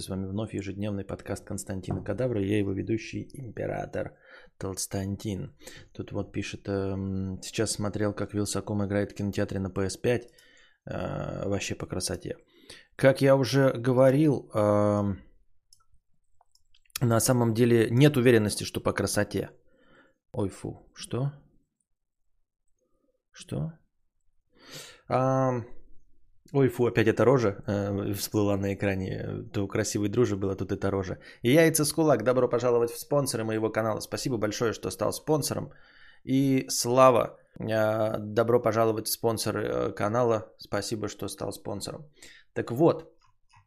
С вами вновь ежедневный подкаст Константина Кадавра. Я его ведущий император Толстантин. Тут вот пишет, эм, сейчас смотрел, как Вилсаком играет в кинотеатре на PS5. Э, вообще по красоте. Как я уже говорил, эм, на самом деле нет уверенности, что по красоте. Ой, фу, что? Что? А, ой, фу, опять эта рожа э, всплыла на экране. То красивый дружи было, тут эта рожа. И яйца с кулак, добро пожаловать в спонсоры моего канала. Спасибо большое, что стал спонсором. И Слава, э, добро пожаловать в спонсор э, канала. Спасибо, что стал спонсором. Так вот,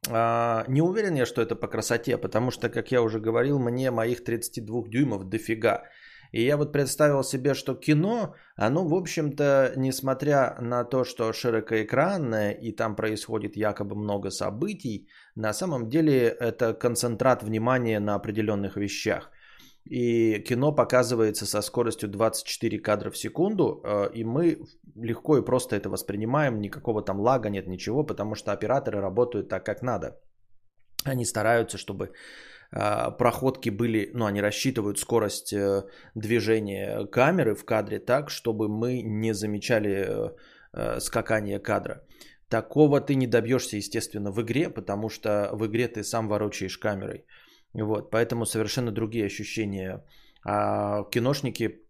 э, не уверен я, что это по красоте, потому что, как я уже говорил, мне моих 32 дюймов дофига. И я вот представил себе, что кино, оно, в общем-то, несмотря на то, что широкоэкранное и там происходит якобы много событий, на самом деле это концентрат внимания на определенных вещах. И кино показывается со скоростью 24 кадра в секунду, э, и мы легко и просто это воспринимаем, никакого там лага нет, ничего, потому что операторы работают так, как надо. Они стараются, чтобы проходки были, ну, они рассчитывают скорость э, движения камеры в кадре так, чтобы мы не замечали э, скакание кадра. Такого ты не добьешься, естественно, в игре, потому что в игре ты сам ворочаешь камерой. Вот, поэтому совершенно другие ощущения. А киношники,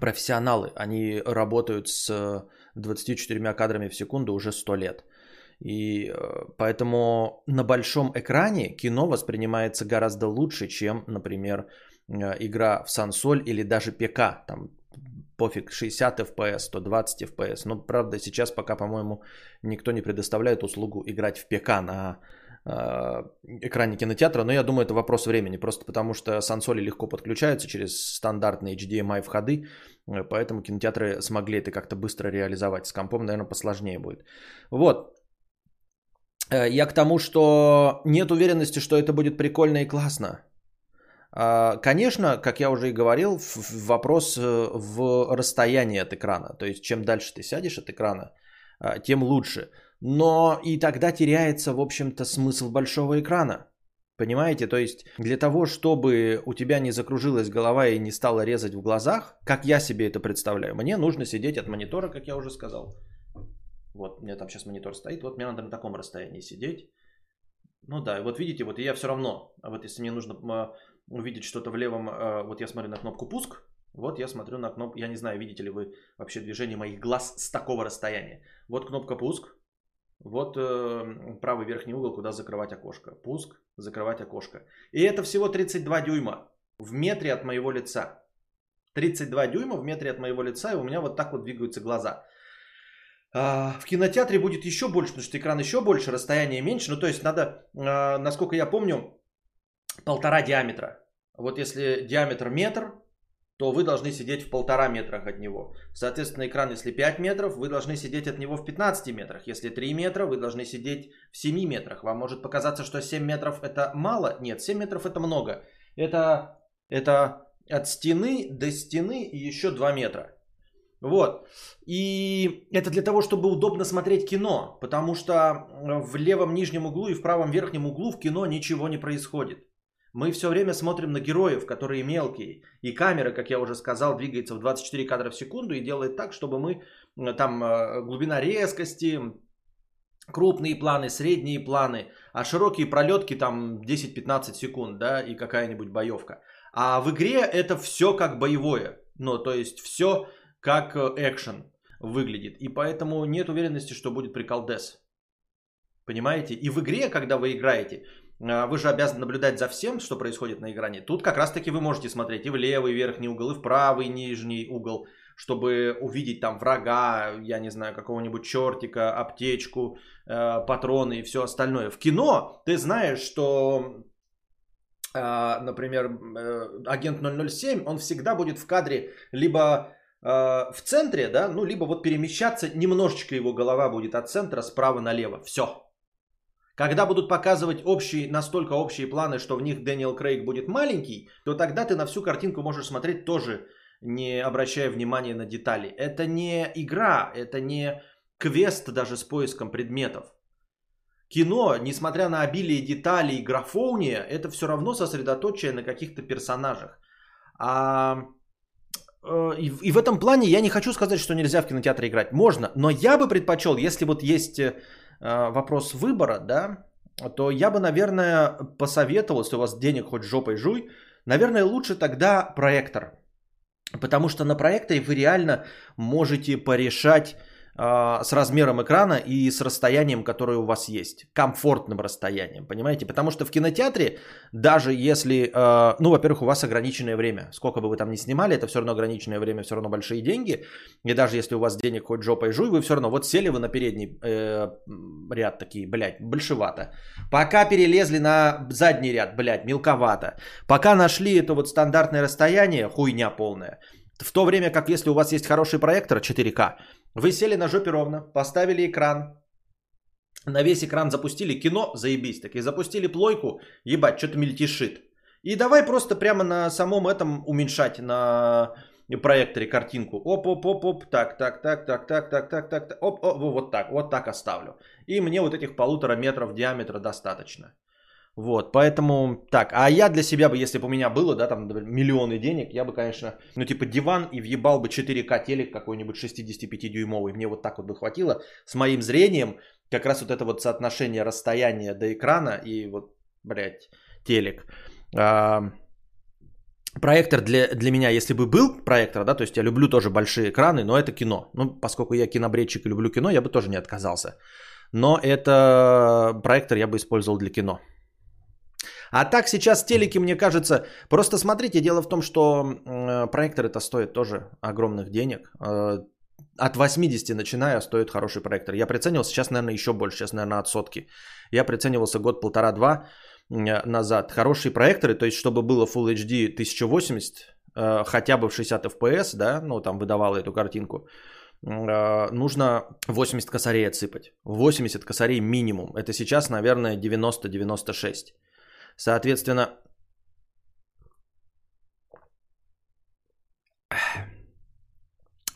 профессионалы, они работают с 24 кадрами в секунду уже 100 лет. И э, поэтому на большом экране кино воспринимается гораздо лучше, чем, например, э, игра в сансоль или даже ПК. Там пофиг, 60 FPS, 120 FPS. Но, правда, сейчас пока, по-моему, никто не предоставляет услугу играть в ПК на э, экране кинотеатра, но я думаю, это вопрос времени, просто потому что сансоли легко подключаются через стандартные HDMI входы, поэтому кинотеатры смогли это как-то быстро реализовать. С компом, наверное, посложнее будет. Вот, я к тому, что нет уверенности, что это будет прикольно и классно. А, конечно, как я уже и говорил, вопрос э, в расстоянии от экрана. То есть, чем дальше ты сядешь от экрана, а, тем лучше. Но и тогда теряется, в общем-то, смысл большого экрана. Понимаете? То есть, для того, чтобы у тебя не закружилась голова и не стало резать в глазах, как я себе это представляю, мне нужно сидеть от монитора, как я уже сказал, вот, у меня там сейчас монитор стоит, вот мне надо на таком расстоянии сидеть. Ну да, вот видите, вот я все равно, а вот если мне нужно увидеть что-то в левом, а, вот я смотрю на кнопку пуск, вот я смотрю на кнопку, я не знаю, видите ли вы вообще движение моих глаз с такого расстояния. Вот кнопка пуск, вот э, правый верхний угол, куда закрывать окошко. Пуск, закрывать окошко. И это всего 32 дюйма в метре от моего лица. 32 дюйма в метре от моего лица, и у меня вот так вот двигаются глаза. А, в кинотеатре будет еще больше, потому что экран еще больше, расстояние меньше. Ну, то есть надо, а, насколько я помню, полтора диаметра. Вот если диаметр метр, то вы должны сидеть в полтора метрах от него. Соответственно, экран, если 5 метров, вы должны сидеть от него в 15 метрах. Если 3 метра, вы должны сидеть в 7 метрах. Вам может показаться, что 7 метров это мало. Нет, 7 метров это много. Это, это от стены до стены еще 2 метра. Вот. И это для того, чтобы удобно смотреть кино, потому что в левом нижнем углу и в правом верхнем углу в кино ничего не происходит. Мы все время смотрим на героев, которые мелкие. И камера, как я уже сказал, двигается в 24 кадра в секунду и делает так, чтобы мы там э, глубина резкости, крупные планы, средние планы, а широкие пролетки там 10-15 секунд, да, и какая-нибудь боевка. А в игре это все как боевое. Ну, то есть все как э, экшен выглядит. И поэтому нет уверенности, что будет приколдес. Понимаете? И в игре, когда вы играете, а, вы же обязаны наблюдать за всем, что происходит на экране. Тут как раз-таки вы можете смотреть и в левый верхний угол, и в правый нижний угол, чтобы увидеть там врага, я не знаю, какого-нибудь чертика, аптечку, э, патроны и все остальное. В кино ты знаешь, что э, например, э, агент 007, он всегда будет в кадре либо в центре, да, ну, либо вот перемещаться, немножечко его голова будет от центра справа налево. Все. Когда будут показывать общие, настолько общие планы, что в них Дэниел Крейг будет маленький, то тогда ты на всю картинку можешь смотреть тоже, не обращая внимания на детали. Это не игра, это не квест даже с поиском предметов. кино, несмотря на обилие деталей и графония, это все равно сосредоточие на каких-то персонажах. А, э, и, и в этом плане я не хочу сказать, что нельзя в кинотеатре играть. Можно, но я бы предпочел, если вот есть э, вопрос выбора, да, то я бы, наверное, посоветовал, если у вас денег хоть жопой жуй, наверное, лучше тогда проектор. Потому что на проекторе вы реально можете порешать а, с размером экрана и с расстоянием, которое у вас есть. Комфортным расстоянием, понимаете? Потому что в кинотеатре, даже если, а, ну, во-первых, у вас ограниченное время. Сколько бы вы там ни снимали, это все равно ограниченное время, все равно большие деньги. И даже если у вас денег хоть жопой жуй, вы все равно, вот сели вы на передний э, ряд такие, блядь, большевато. Пока перелезли на задний ряд, блядь, мелковато. Пока нашли это вот стандартное расстояние, хуйня полная. В то время как если у вас есть хороший проектор 4К, вы сели на жопе ровно, поставили экран, на весь экран запустили кино, заебись, так и запустили плойку, ебать, что-то мельтешит. И давай просто прямо на самом этом уменьшать на проекторе картинку. Оп, оп, оп, оп, так, так, так, так, так, так, так, так, оп, оп, вот так, вот так оставлю. И мне вот этих полутора метров диаметра достаточно. Вот, поэтому так. А я для себя бы, если бы у меня было, да, там миллионы денег, я бы, конечно, ну типа диван и въебал бы 4К телек какой-нибудь 65-дюймовый. Мне вот так вот бы хватило с моим зрением. Как раз вот это вот соотношение расстояния до экрана и вот, блядь, телек. А, проектор для, для меня, если бы был проектор, да, то есть я люблю тоже большие экраны, но это кино. Ну, поскольку я кинобредчик и люблю кино, я бы тоже не отказался. Но это проектор я бы использовал для кино. А так сейчас телеки, мне кажется, просто смотрите, дело в том, что проектор это стоит тоже огромных денег. Э, от 80 начиная стоит хороший проектор. Я приценивал, сейчас, наверное, еще больше, сейчас, наверное, от сотки. Я приценивался год, полтора, два э, назад. Хорошие проекторы, то есть, чтобы было Full HD 1080, э, хотя бы в 60 FPS, да, ну, там выдавало эту картинку, э, нужно 80 косарей отсыпать. 80 косарей минимум. Это сейчас, наверное, 90-96. Соответственно,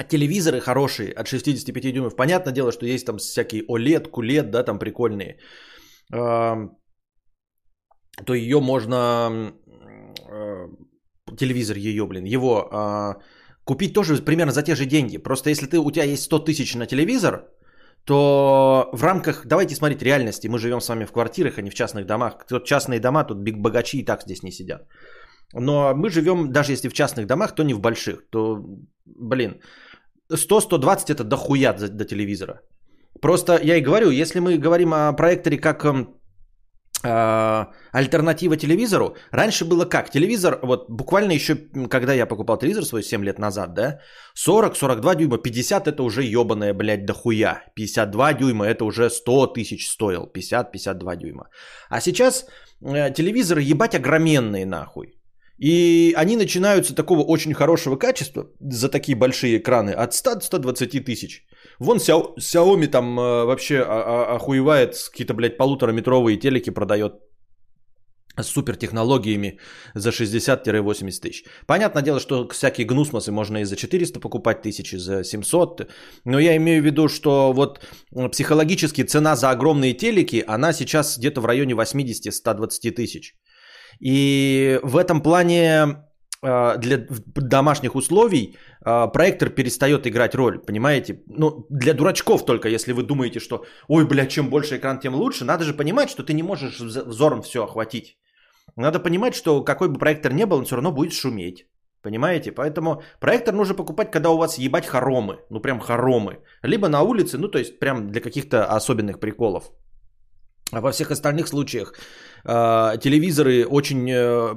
телевизоры хорошие от 65 дюймов. Понятное дело, что есть там всякие OLED, QLED, да, там прикольные. То ее можно... А, телевизор ее, блин, его а, купить тоже примерно за те же деньги. Просто если ты, у тебя есть 100 тысяч на телевизор, то в рамках, давайте смотреть реальности, мы живем с вами в квартирах, а не в частных домах. Тут частные дома, тут биг богачи и так здесь не сидят. Но мы живем, даже если в частных домах, то не в больших. То, блин, 100-120 это дохуя до, телевизора. Просто я и говорю, если мы говорим о проекторе как эм, альтернатива телевизору. Раньше было как? Телевизор, вот буквально еще, когда я покупал телевизор свой 7 лет назад, да, 40-42 дюйма, 50 это уже ебаная, блядь, дохуя. 52 дюйма это уже 100 тысяч стоил, 50-52 дюйма. А сейчас э, телевизоры ебать огроменные нахуй. И они начинаются такого очень хорошего качества за такие большие экраны от 100-120 тысяч. Вон Xiaomi там э, вообще охуевает, какие-то, блядь, полутораметровые телеки продает с супер технологиями за 60-80 тысяч. Понятное дело, что всякие гнусмосы можно и за 400 покупать тысячи, за 700. Но я имею в виду, что вот психологически цена за огромные телеки, она сейчас где-то в районе 80-120 тысяч. И в этом плане а, для домашних условий а, проектор перестает играть роль, понимаете? Ну, для дурачков только, если вы думаете, что, ой, бля, чем больше экран, тем лучше. Надо же понимать, что ты не можешь взором все охватить. Надо понимать, что какой бы проектор ни был, он все равно будет шуметь. Понимаете? Поэтому проектор нужно покупать, когда у вас ебать хоромы. Ну, прям хоромы. Либо на улице, ну, то есть прям для каких-то особенных приколов. А во всех остальных случаях э, телевизоры очень э,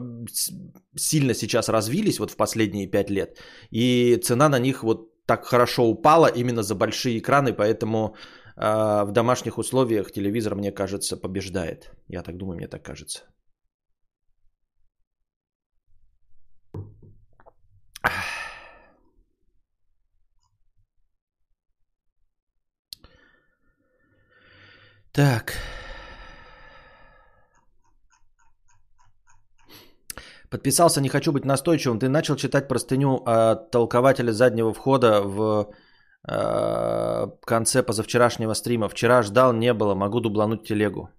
сильно сейчас развились вот в последние пять лет, и цена на них вот так хорошо упала именно за большие экраны, поэтому э, в домашних условиях телевизор, мне кажется, побеждает. Я так думаю, мне так кажется. Так. Подписался, не хочу быть настойчивым. Ты начал читать простыню от толкователя заднего входа в в конце позавчерашнего стрима. Вчера ждал, не было, могу дублануть телегу.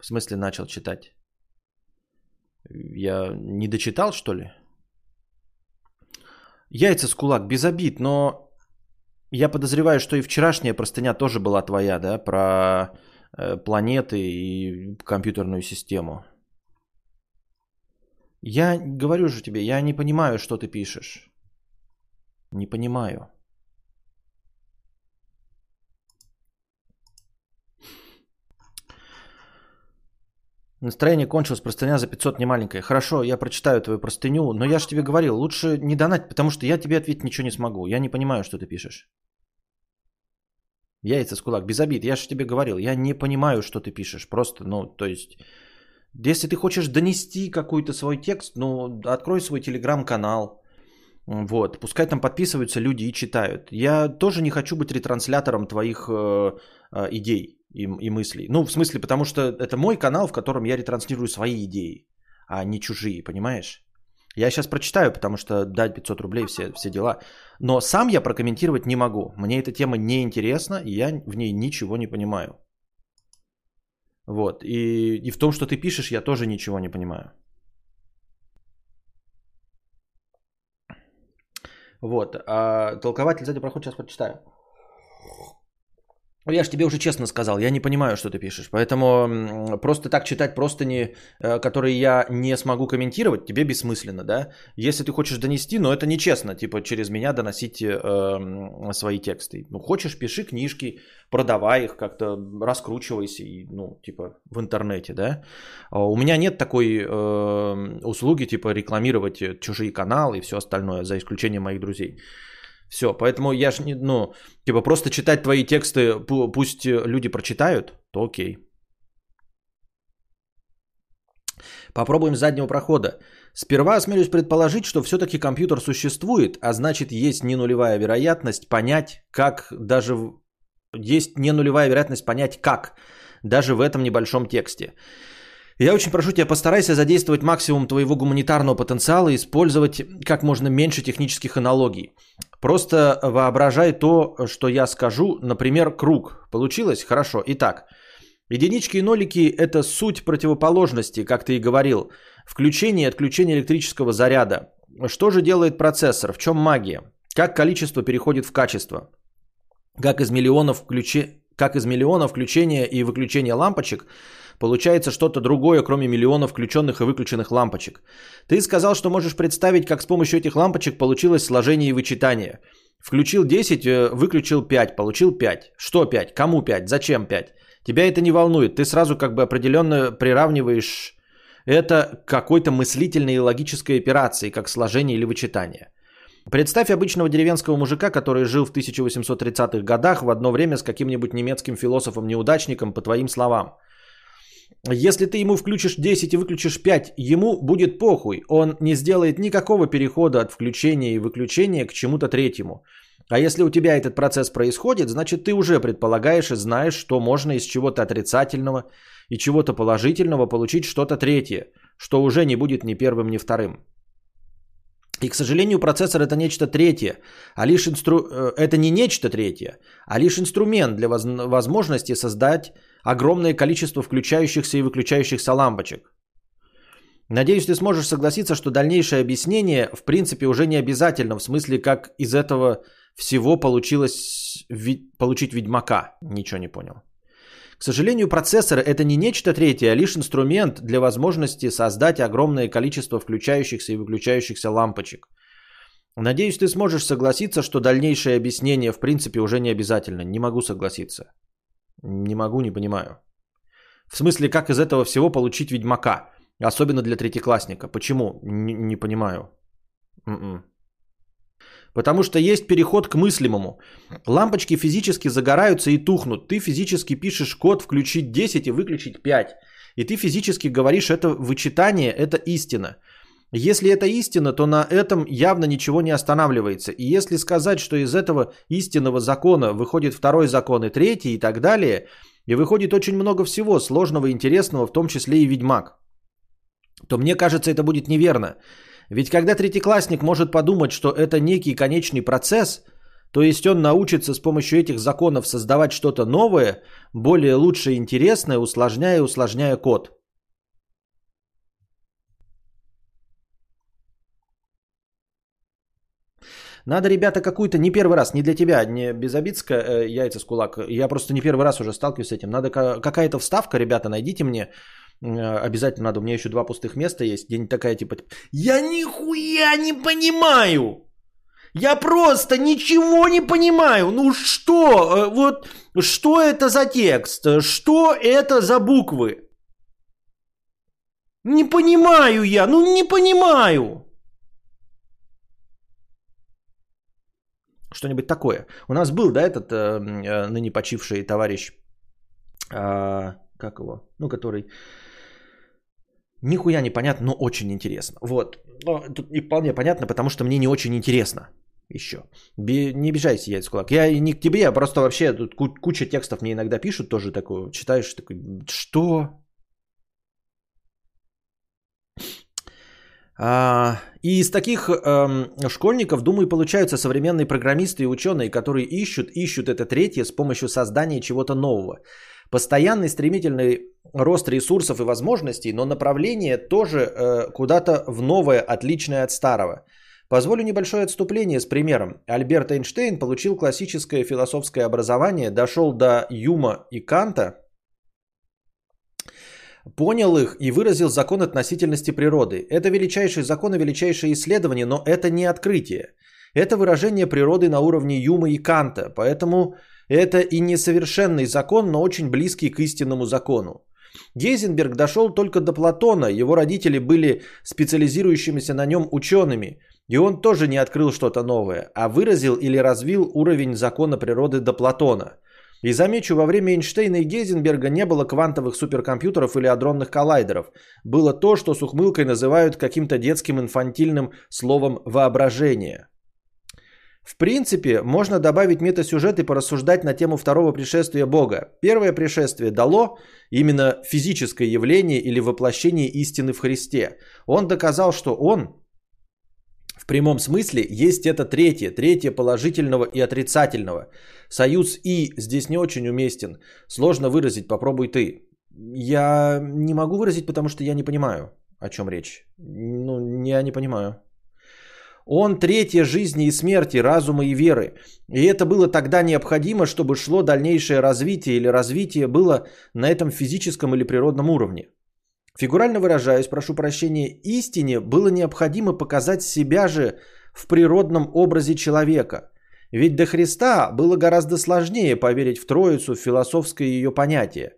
В смысле начал читать? Я не дочитал, что ли? Яйца с кулак, без обид, но я подозреваю, что и вчерашняя простыня тоже была твоя, да, про э, планеты и компьютерную систему. Я говорю же тебе, я не понимаю, что ты пишешь. Не понимаю. Настроение кончилось, простыня за 500 не маленькая. Хорошо, я прочитаю твою простыню, но я же тебе говорил, лучше не донать, потому что я тебе ответить ничего не смогу. Я не понимаю, что ты пишешь. Яйца с кулак, без обид, я же тебе говорил, я не понимаю, что ты пишешь. Просто, ну, то есть, если ты хочешь донести какой-то свой текст, ну, открой свой телеграм-канал, вот, пускай там подписываются люди и читают. Я тоже не хочу быть ретранслятором твоих э, э, идей и, и мыслей. Ну, в смысле, потому что это мой канал, в котором я ретранслирую свои идеи, а не чужие, понимаешь? Я сейчас прочитаю, потому что дать 500 рублей, все, все дела. Но сам я прокомментировать не могу. Мне эта тема не интересна, и я в ней ничего не понимаю. Вот. И, и в том, что ты пишешь, я тоже ничего не понимаю. Вот. А толкователь сзади проход сейчас прочитаю. Я же тебе уже честно сказал, я не понимаю, что ты пишешь. Поэтому просто так читать просто не, э, которые я не смогу комментировать, тебе бессмысленно, да? Если ты хочешь донести, но это нечестно, типа через меня доносить э, свои тексты. Ну, хочешь, пиши книжки, продавай их как-то, раскручивайся, и, ну, типа в интернете, да? А у меня нет такой э, услуги, типа рекламировать чужие каналы и все остальное, за исключением моих друзей. Все, поэтому я ж не, ну, типа просто читать твои тексты, пусть люди прочитают, то окей. Попробуем с заднего прохода. Сперва осмелюсь предположить, что все-таки компьютер существует, а значит есть не нулевая вероятность понять, как даже... Есть не нулевая вероятность понять, как даже в этом небольшом тексте. Я очень прошу тебя, постарайся задействовать максимум твоего гуманитарного потенциала и использовать как можно меньше технических аналогий. Просто воображай то, что я скажу. Например, круг. Получилось? Хорошо. Итак, единички и нолики – это суть противоположности, как ты и говорил. Включение и отключение электрического заряда. Что же делает процессор? В чем магия? Как количество переходит в качество? Как из миллионов, включи... как из миллионов включения и выключения лампочек – Получается что-то другое, кроме миллионов включенных и выключенных лампочек. Ты сказал, что можешь представить, как с помощью этих лампочек получилось сложение и вычитание. Включил 10, э, выключил 5, получил 5. Что 5? Кому 5? Зачем 5? Тебя это не волнует. Ты сразу как бы определенно приравниваешь это какой-то мыслительной и логической операции, как сложение или вычитание. Представь обычного деревенского мужика, который жил в 1830-х годах в одно время с каким-нибудь немецким философом-неудачником, по твоим словам – если ты ему включишь 10 и выключишь 5, ему будет похуй. Он не сделает никакого перехода от включения и выключения к чему-то третьему. А если у тебя этот процесс происходит, значит ты уже предполагаешь и знаешь, что можно из чего-то отрицательного и чего-то положительного получить что-то третье, что уже не будет ни первым, ни вторым. И, к сожалению, процессор это нечто третье, а лишь инстру... Э, это не нечто третье, а лишь инструмент для воз... возможности создать огромное количество включающихся и выключающихся лампочек. Надеюсь, ты сможешь согласиться, что дальнейшее объяснение в принципе уже не обязательно, в смысле, как из этого всего получилось ви... получить ведьмака. Ничего не понял. К сожалению, процессор это не нечто третье, а лишь инструмент для возможности создать огромное количество включающихся и выключающихся лампочек. Надеюсь, ты сможешь согласиться, что дальнейшее объяснение в принципе уже не обязательно. Не могу согласиться. Не могу, не понимаю. В смысле, как из этого всего получить ведьмака? Особенно для третьеклассника. Почему? Не, не понимаю. м Потому что есть переход к мыслимому. Лампочки физически загораются и тухнут. Ты физически пишешь код включить 10 и выключить 5. И ты физически говоришь, это вычитание, это истина. Если это истина, то на этом явно ничего не останавливается. И если сказать, что из этого истинного закона выходит второй закон и третий и так далее, и выходит очень много всего сложного и интересного, в том числе и ведьмак, то мне кажется, это будет неверно. Ведь когда третьеклассник может подумать, что это некий конечный процесс, То есть он научится с помощью этих законов создавать что-то новое, более лучшее и интересное, усложняя и усложняя код. Надо, ребята, какую-то, не первый раз, не для тебя, не безобидска, э, яйца с кулак. Я просто не первый раз уже сталкиваюсь с этим. Надо какая-то вставка, ребята, найдите мне. Э, обязательно надо. У меня еще два пустых места есть. Где-нибудь такая типа, я нихуя не понимаю. Я просто ничего не понимаю. Ну что, э, вот что это за текст? Что это за буквы? Не понимаю я, ну не понимаю. Что-нибудь такое. У нас был, да, этот э, э, ныне почивший товарищ, э, как его, ну, который нихуя непонятно, но очень интересно. Вот. Но тут не вполне понятно, потому что мне не очень интересно еще. Не обижайся, яйца кулак. Я не к тебе, а просто вообще тут куча текстов мне иногда пишут, тоже такое, читаешь, такой, что? И из таких эм, школьников, думаю, получаются современные программисты и ученые, которые ищут, ищут это третье с помощью создания чего-то нового. Постоянный стремительный рост ресурсов и возможностей, но направление тоже э, куда-то в новое, отличное от старого. Позволю небольшое отступление с примером. Альберт Эйнштейн получил классическое философское образование, дошел до Юма и Канта – понял их и выразил закон относительности природы. Это величайший закон и величайшее исследование, но это не открытие. Это выражение природы на уровне Юма и Канта, поэтому это и несовершенный закон, но очень близкий к истинному закону. Гейзенберг дошел только до Платона, его родители были специализирующимися на нем учеными, и он тоже не открыл что-то новое, а выразил или развил уровень закона природы до Платона – и замечу, во время Эйнштейна и Гейзенберга не было квантовых суперкомпьютеров или адронных коллайдеров. Было то, что с ухмылкой называют каким-то детским инфантильным словом «воображение». В принципе, можно добавить метасюжет и порассуждать на тему второго пришествия Бога. Первое пришествие дало именно физическое явление или воплощение истины в Христе. Он доказал, что он в прямом смысле есть это третье, третье положительного и отрицательного. Союз «и» здесь не очень уместен. Сложно выразить, попробуй ты. Я не могу выразить, потому что я не понимаю, о чем речь. Ну, я не понимаю. Он третья жизни и смерти, разума и веры. И это было тогда необходимо, чтобы шло дальнейшее развитие или развитие было на этом физическом или природном уровне. Фигурально выражаясь, прошу прощения, истине было необходимо показать себя же в природном образе человека. Ведь до Христа было гораздо сложнее поверить в Троицу, в философское ее понятие,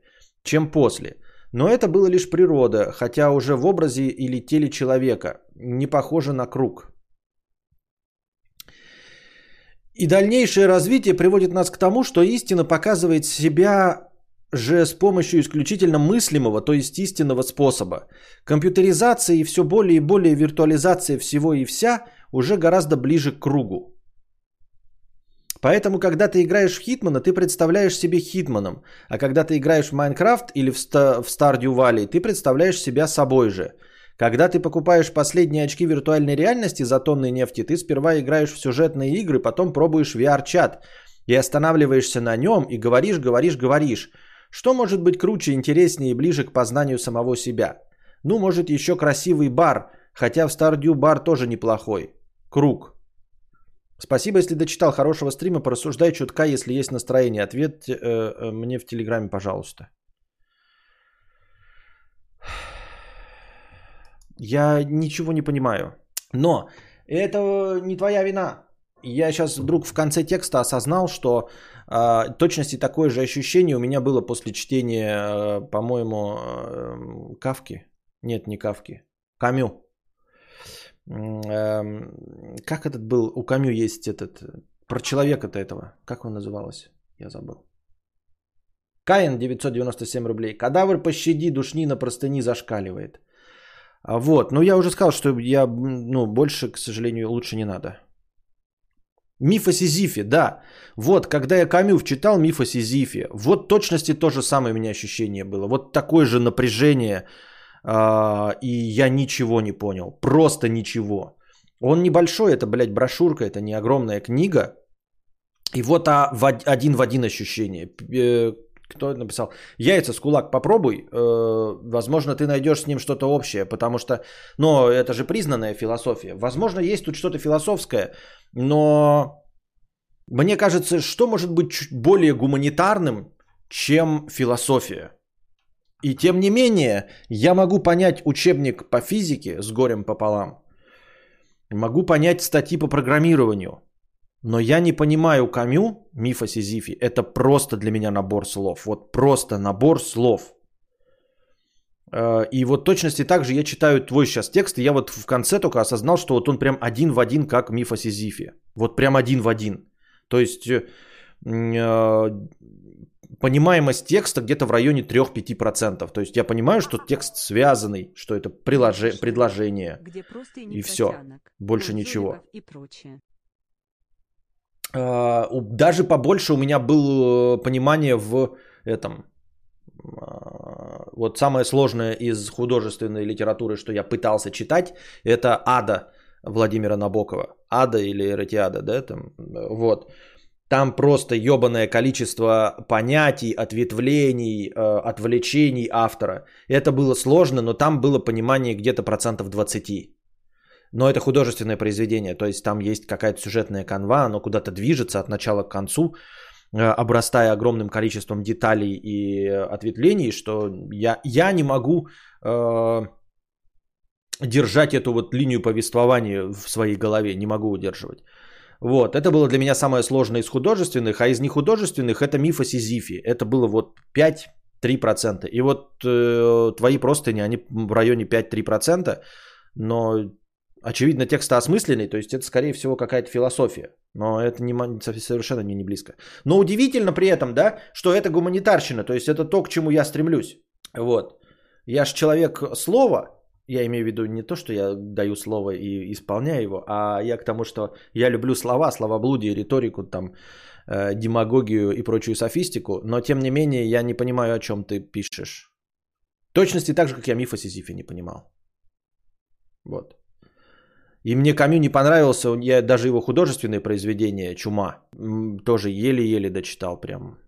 чем после. Но это было лишь природа, хотя уже в образе или теле человека, не похоже на круг. И дальнейшее развитие приводит нас к тому, что истина показывает себя же с помощью исключительно мыслимого, то есть истинного способа. Компьютеризация и все более и более виртуализация всего и вся уже гораздо ближе к кругу. Поэтому, когда ты играешь в Хитмана, ты представляешь себе Хитманом. А когда ты играешь в Майнкрафт или в Stardew Valley, ты представляешь себя собой же. Когда ты покупаешь последние очки виртуальной реальности за тонны нефти, ты сперва играешь в сюжетные игры, потом пробуешь VR-чат и останавливаешься на нем и говоришь, говоришь, говоришь. Что может быть круче, интереснее и ближе к познанию самого себя? Ну, может, еще красивый бар, хотя в Stardew бар тоже неплохой. Круг. Спасибо, если дочитал хорошего стрима, порассуждай чутка, если есть настроение. Ответ э, э, мне в Телеграме, пожалуйста. Я ничего не понимаю. Но это не твоя вина. Я сейчас вдруг в конце текста осознал, что э, точности такое же ощущение у меня было после чтения, э, по-моему, э, Кавки. Нет, не Кавки. Камю. Э, как этот был? У Камю есть этот... Про человека-то этого. Как он назывался? Я забыл. Каин 997 рублей. Кадавр пощади, душнина простыни зашкаливает. А вот, но я уже сказал, что я, ну, больше, к сожалению, лучше не надо. Миф о Сизифе, да. Вот, когда я Камюв читал миф о Сизифе, вот точности то же самое у меня ощущение было. Вот такое же напряжение, э, и я ничего не понял. Просто ничего. Он небольшой, это, блядь, брошюрка, это не огромная книга. И вот а, в один в один ощущение. Э, кто написал? Яйца с кулак попробуй. Э, возможно, ты найдешь с ним что-то общее, потому что, ну, это же признанная философия. Возможно, есть тут что-то философское, но мне кажется, что может быть чуть более гуманитарным, чем философия? И тем не менее, я могу понять учебник по физике с горем пополам. Могу понять статьи по программированию. Но я не понимаю Камю, мифа Сизифи. Это просто для меня набор слов. Вот просто набор слов. Э, и вот точности так же я читаю твой сейчас текст, и я вот в конце только осознал, что вот он прям один в один, как миф о Сизифе. Вот прям один в один. То есть э, э, понимаемость текста где-то в районе 3-5%. То есть я понимаю, что текст связанный, что это приложе, предложение. Где просто и, и все. Больше ничего. И прочее. Даже побольше у меня было понимание в этом. А, вот самое сложное из художественной литературы, что я пытался читать, это «Ада» Владимира Набокова. «Ада» или «Эротиада», да, там, вот. Там просто ебаное количество понятий, ответвлений, э, отвлечений автора. Это было сложно, но там было понимание где-то процентов 20. Но это художественное произведение, то есть там есть какая-то сюжетная канва, оно куда-то движется от начала к концу, обрастая огромным количеством деталей и ответвлений, что я, я не могу э, держать эту вот линию повествования в своей голове, не могу удерживать. Вот, это было для меня самое сложное из художественных, а из нехудожественных это миф о Сизифе. Это было вот 5-3%. И вот э, твои простыни, они в районе 5-3%, но очевидно текст осмысленный, то есть это скорее всего какая-то философия. Но это не, совершенно мне не близко. Но удивительно при этом, да, что это гуманитарщина, то есть это то, к чему я стремлюсь. Вот. Я же человек слова, я имею в виду не то, что я даю слово и исполняю его, а я к тому, что я люблю слова, словоблудие, риторику, там, э, демагогию и прочую софистику, но тем не менее я не понимаю, о чем ты пишешь. В точности так же, как я миф о Сизифе не понимал. Вот. И мне Камю не понравился, я даже его художественное произведение «Чума» тоже еле-еле дочитал прям.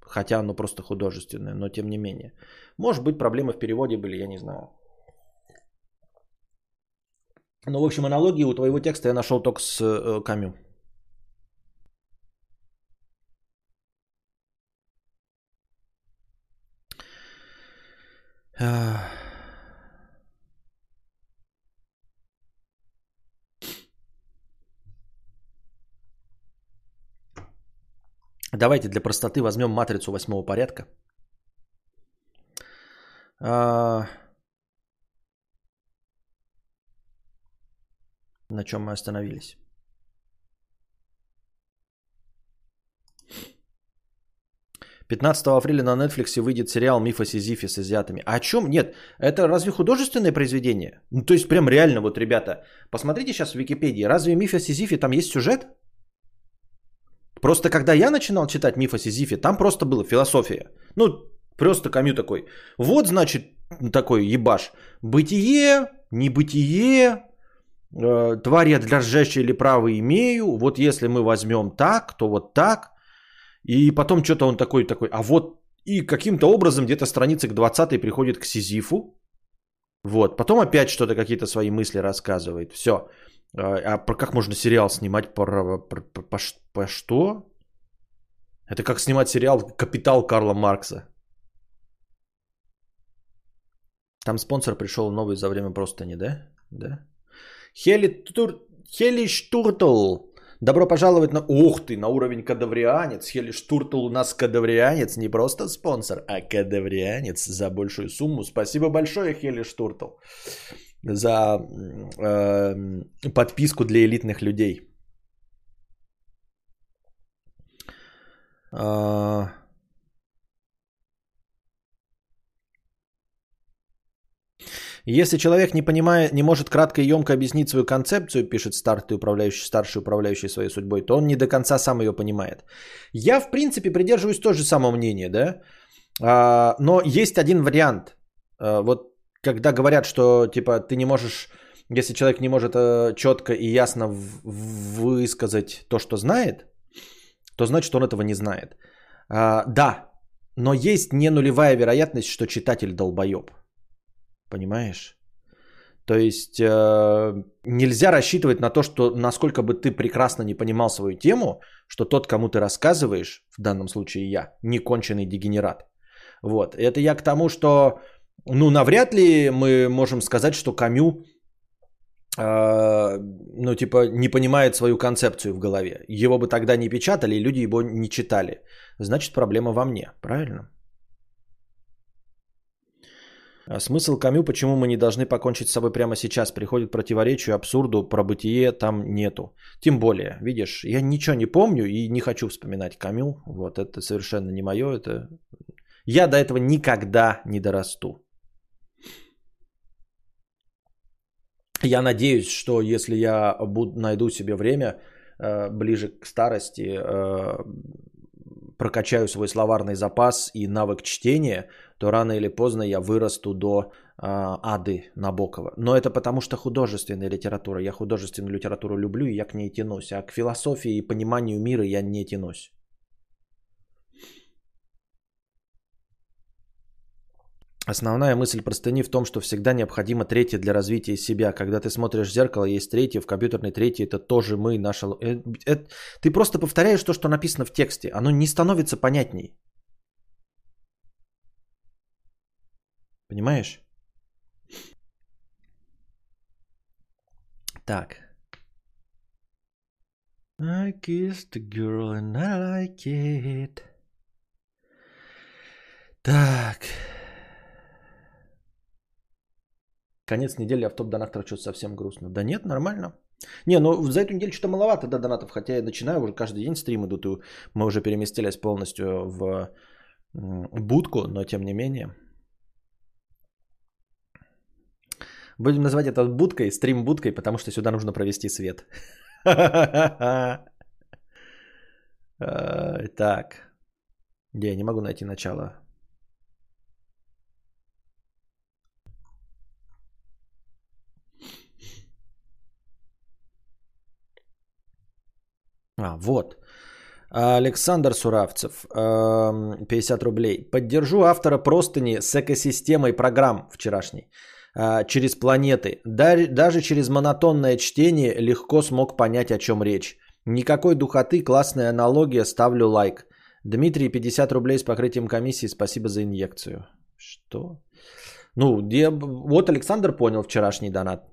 Хотя оно просто художественное, но тем не менее. Может быть, проблемы в переводе были, я не знаю. Ну, в общем, аналогии у твоего текста я нашел только с э, Камю. Давайте для простоты возьмем матрицу восьмого порядка. А, на чем мы остановились. «15 апреля на Netflix выйдет сериал «Миф о Сизифе» с азиатами». А о чем? Нет, это разве художественное произведение? Ну, то есть прям реально, вот, ребята, посмотрите сейчас в Википедии. Разве «Миф о Сизифе» там есть сюжет? Просто когда я начинал читать «Миф о Сизифе», там просто была философия. Ну, просто Камю такой. Вот, значит, такой ебаш. Бытие, небытие, Э, тварь я дрожащее или право имею, вот если мы возьмем так, то вот так. И потом что-то он такой, такой, а вот и каким-то образом где-то страница к 20 приходит к Сизифу. Вот, потом опять что-то, какие-то свои мысли рассказывает. Все. А, а про как можно сериал снимать? По, по, по, по, по что? Это как снимать сериал «Капитал» Карла Маркса. Там спонсор пришел новый за время просто не, да? Да? Хели, тур... Хели Штуртл. Добро пожаловать на... Ух ты, на уровень кадаврианец. Хели Штуртл у нас кадаврианец. Не просто спонсор, а кадаврианец за большую сумму. Спасибо большое, Хели Штуртл, за э, подписку для элитных людей. Э, Если человек не понимает, не может кратко и емко объяснить свою концепцию, пишет старший управляющий, старший управляющий своей судьбой, то он не до конца сам ее понимает. Я, в принципе, придерживаюсь тоже самого мнения, да, а, но есть один вариант. А, вот когда говорят, что типа ты не можешь, если человек не может а, четко и ясно высказать то, что знает, то значит он этого не знает. А, да, но есть не нулевая вероятность, что читатель долбоеб. Понимаешь? То есть э, нельзя рассчитывать на то, что насколько бы ты прекрасно не понимал свою тему, что тот, кому ты рассказываешь, в данном случае я, не конченый дегенерат. Вот. Это я к тому, что ну, навряд ли мы можем сказать, что Камю э, ну, типа, не понимает свою концепцию в голове. Его бы тогда не печатали, и люди его не читали. Значит, проблема во мне, правильно? А смысл Камю, почему мы не должны покончить с собой прямо сейчас, приходит противоречию, абсурду, про бытие там нету. Тем более, видишь, я ничего не помню и не хочу вспоминать Камю. Вот это совершенно не мое. Это... Я до этого никогда не дорасту. Я надеюсь, что если я буду, найду себе время э, ближе к старости, э, прокачаю свой словарный запас и навык чтения, то рано или поздно я вырасту до э, ады Набокова. Но это потому что художественная литература. Я художественную литературу люблю, и я к ней тянусь. А к философии и пониманию мира я не тянусь. Основная мысль простыни в том, что всегда необходимо третье для развития себя. Когда ты смотришь в зеркало, есть третье, в компьютерной третье, это тоже мы, наша... Это, это, ты просто повторяешь то, что написано в тексте. Оно не становится понятней. Понимаешь? Так. I kissed the girl and I like it. Так. Конец недели, а в топ донатора что-то совсем грустно. Да нет, нормально. Не, ну за эту неделю что-то маловато, да, донатов. Хотя я начинаю, уже каждый день стримы идут. И мы уже переместились полностью в будку, но тем не менее. Будем называть это будкой, стрим будкой, потому что сюда нужно провести свет. Так. Я не могу найти начало А, вот. Александр Суравцев, 50 рублей. Поддержу автора простыни с экосистемой программ вчерашней. А, через планеты. Даже через монотонное чтение легко смог понять, о чем речь. Никакой духоты, классная аналогия, ставлю лайк. Дмитрий, 50 рублей с покрытием комиссии, спасибо за инъекцию. Что? Ну, где... вот Александр понял вчерашний донат.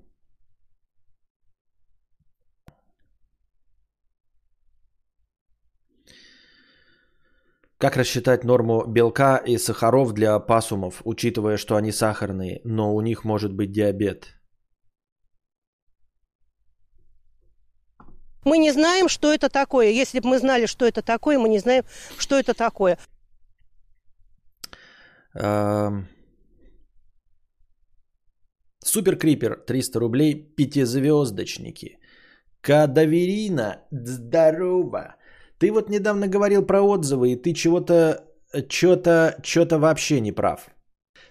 Как рассчитать норму белка и сахаров для пасумов, учитывая, что они сахарные, но у них может быть диабет? Мы не знаем, что это такое. Если бы мы знали, что это такое, мы не знаем, что это такое. Супер Крипер, 300 рублей, пятизвездочники. Кадаверина, здорово. Ты вот недавно говорил про отзывы, и ты чего-то, что-то, что-то вообще не прав.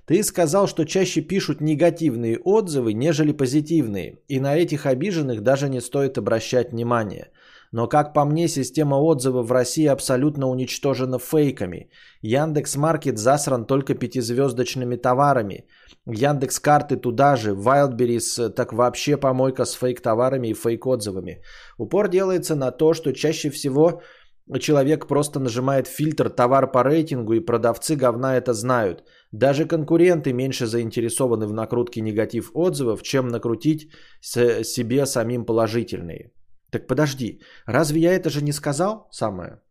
Ты сказал, что чаще пишут негативные отзывы, нежели позитивные, и на этих обиженных даже не стоит обращать внимание. Но, как по мне, система отзывов в России абсолютно уничтожена фейками. Яндекс Маркет засран только пятизвездочными товарами. Яндекс Карты туда же. Wildberries так вообще помойка с фейк-товарами и фейк-отзывами. Упор делается на то, что чаще всего человек просто нажимает фильтр товар по рейтингу, и продавцы говна это знают. Даже конкуренты меньше заинтересованы в накрутке негатив отзывов, чем накрутить себе самим положительные. Так подожди, разве я это же не сказал самое?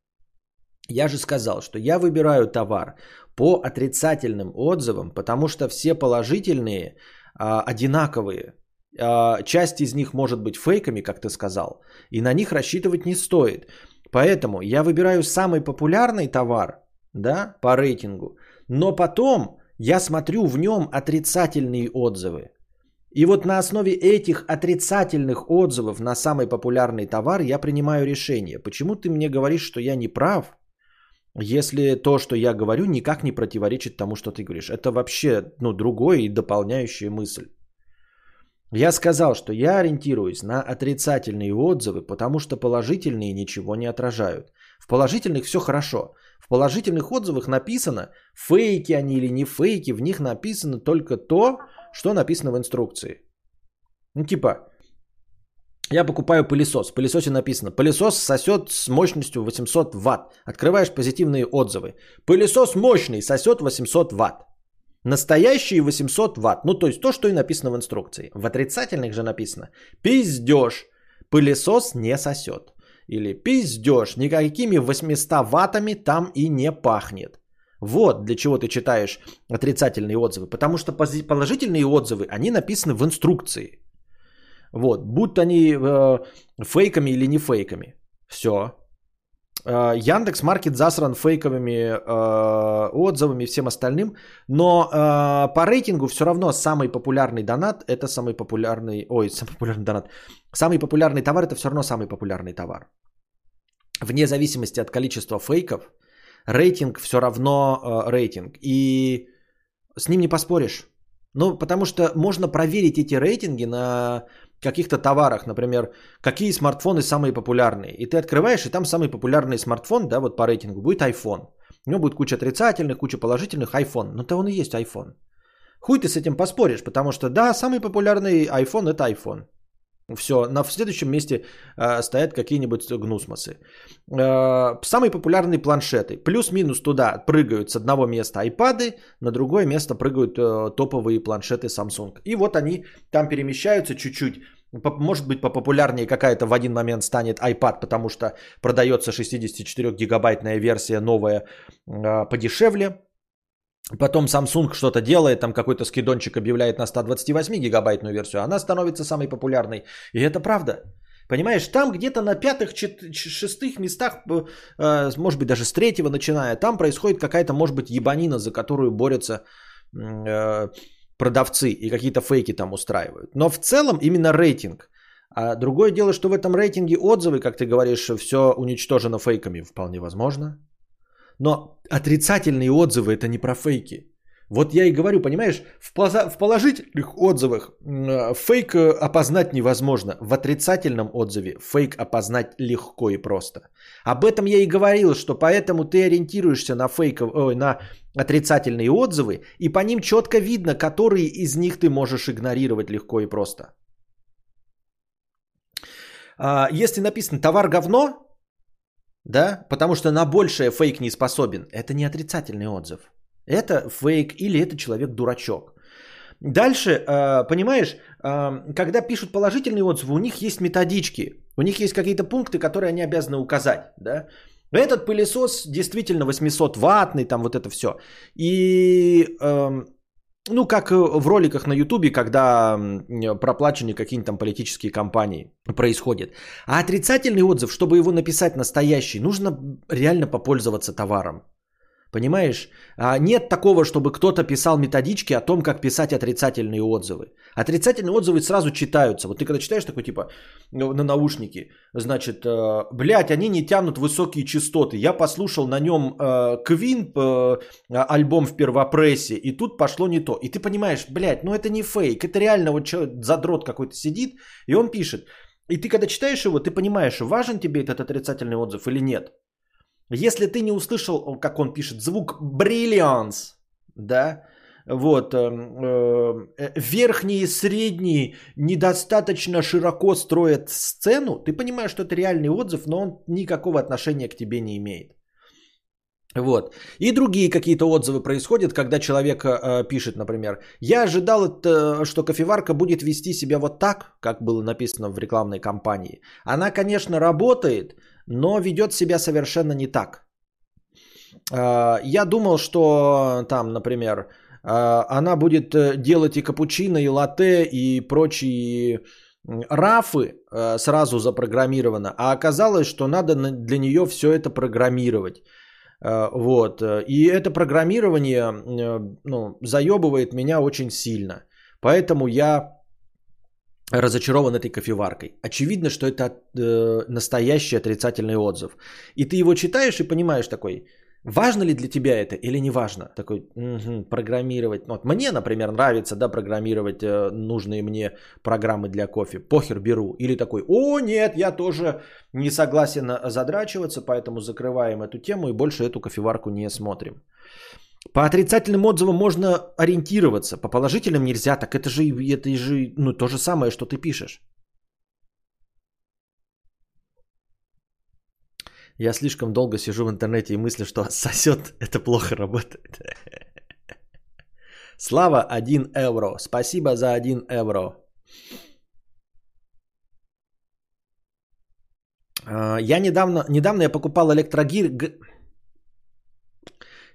Я же сказал, что я выбираю товар по отрицательным отзывам, потому что все положительные а, одинаковые. А, часть из них может быть фейками, как ты сказал, и на них рассчитывать не стоит. Поэтому я выбираю самый популярный товар, да, по рейтингу, но потом я смотрю в нем отрицательные отзывы. И вот на основе этих отрицательных отзывов на самый популярный товар я принимаю решение. Почему ты мне говоришь, что я не прав, если то, что я говорю, никак не противоречит тому, что ты говоришь? Это вообще ну, другое и дополняющая мысль. Я сказал, что я ориентируюсь на отрицательные отзывы, потому что положительные ничего не отражают. В положительных все хорошо. В положительных отзывах написано, фейки они или не фейки, в них написано только то, что написано в инструкции. Ну типа, я покупаю пылесос. В пылесосе написано, пылесос сосет с мощностью 800 ватт. Открываешь позитивные отзывы. Пылесос мощный, сосет 800 ватт. Настоящие 800 ватт. Ну, то есть то, что и написано в инструкции. В отрицательных же написано, пиздеж, пылесос не сосет. Или пиздеж, никакими 800 ваттами там и не пахнет. Вот для чего ты читаешь отрицательные отзывы. Потому что положительные отзывы, они написаны в инструкции. Вот, будь они э, фейками или не фейками. Все. Э, Яндекс Маркет засран фейковыми э, отзывами и всем остальным, но э, по рейтингу все равно самый популярный донат это самый популярный, ой, самый популярный донат, самый популярный товар это все равно самый популярный товар. Вне зависимости от количества фейков, рейтинг все равно э, рейтинг. И с ним не поспоришь. Ну, потому что можно проверить эти рейтинги на каких-то товарах, например, какие смартфоны самые популярные. И ты открываешь, и там самый популярный смартфон, да, вот по рейтингу, будет iPhone. У него будет куча отрицательных, куча положительных, iPhone. Но то он и есть iPhone. Хуй ты с этим поспоришь, потому что да, самый популярный iPhone это iPhone. Все, на следующем месте э, стоят какие-нибудь гнусмосы. Э, самые популярные планшеты. Плюс-минус туда прыгают с одного места iPad, на другое место прыгают э, топовые планшеты Samsung. И вот они там перемещаются чуть-чуть. Может быть, попопулярнее какая-то в один момент станет iPad, потому что продается 64-гигабайтная версия новая э, подешевле. Потом Samsung что-то делает, там какой-то скидончик объявляет на 128 гигабайтную версию, она становится самой популярной. И это правда. Понимаешь, там где-то на пятых, шестых местах, э, э, может быть даже с третьего начиная, там происходит какая-то, может быть, ебанина, за которую борются э, продавцы и какие-то фейки там устраивают. Но в целом именно рейтинг. А другое дело, что в этом рейтинге отзывы, как ты говоришь, все уничтожено фейками. Вполне возможно. Но отрицательные отзывы это не про фейки. Вот я и говорю, понимаешь, в положительных отзывах фейк э, опознать невозможно. В отрицательном отзыве фейк опознать легко и просто. Об этом я и говорил, что поэтому ты ориентируешься на, фейков, ой, на отрицательные отзывы, и по ним четко видно, которые из них ты можешь игнорировать легко и просто. А, если написано «товар говно», да, потому что на большее фейк не способен, это не отрицательный отзыв. Это фейк или это человек дурачок. Дальше, э, понимаешь, э, когда пишут положительные отзывы, у них есть методички, у них есть какие-то пункты, которые они обязаны указать, да. Этот пылесос действительно 800 ваттный, там вот это все. И эм, ну, как э, в роликах на Ютубе, когда проплачены какие-нибудь там политические кампании происходят. А отрицательный отзыв, чтобы его написать настоящий, нужно реально попользоваться товаром. Понимаешь? А нет такого, чтобы кто-то писал методички о том, как писать отрицательные отзывы. Отрицательные отзывы сразу читаются. Вот ты когда читаешь такой типа на наушники, значит, э, блядь, они не тянут высокие частоты. Я послушал на нем Квин э, э, альбом в первопрессе, и тут пошло не то. И ты понимаешь, блядь, ну это не фейк, это реально вот человек, задрот какой-то сидит, и он пишет. И ты когда читаешь его, ты понимаешь, важен тебе этот отрицательный отзыв или нет. Если ты не услышал, как он пишет, звук brilliance, да, вот, э, э, верхние и средние недостаточно широко строят сцену, ты понимаешь, что это реальный отзыв, но он никакого отношения к тебе не имеет. Вот. И другие какие-то отзывы происходят, когда человек э, пишет, например, я ожидал, это, что кофеварка будет вести себя вот так, как было написано в рекламной кампании. Она, конечно, работает, но ведет себя совершенно не так. Э, я думал, что там, например, э, она будет э, делать и капучино, и латте, и прочие рафы э, сразу запрограммировано, а оказалось, что надо для нее все это программировать. Э, вот. И это программирование э, ну, заебывает меня очень сильно. Поэтому я разочарован этой кофеваркой. Очевидно, что это э, настоящий отрицательный отзыв. И ты его читаешь и понимаешь такой, Важно ли для тебя это или не важно? Такой угу, программировать. Вот мне, например, нравится, да, программировать э, нужные мне программы для кофе. Похер беру. Или такой, о нет, я тоже не согласен задрачиваться, поэтому закрываем эту тему и больше эту кофеварку не смотрим. По отрицательным отзывам можно ориентироваться, по положительным нельзя. Так это же, это же ну, то же самое, что ты пишешь. Я слишком долго сижу в интернете и мыслю, что сосет это плохо работает. Слава 1 евро. Спасибо за 1 евро. А, я недавно, недавно я покупал электрогир...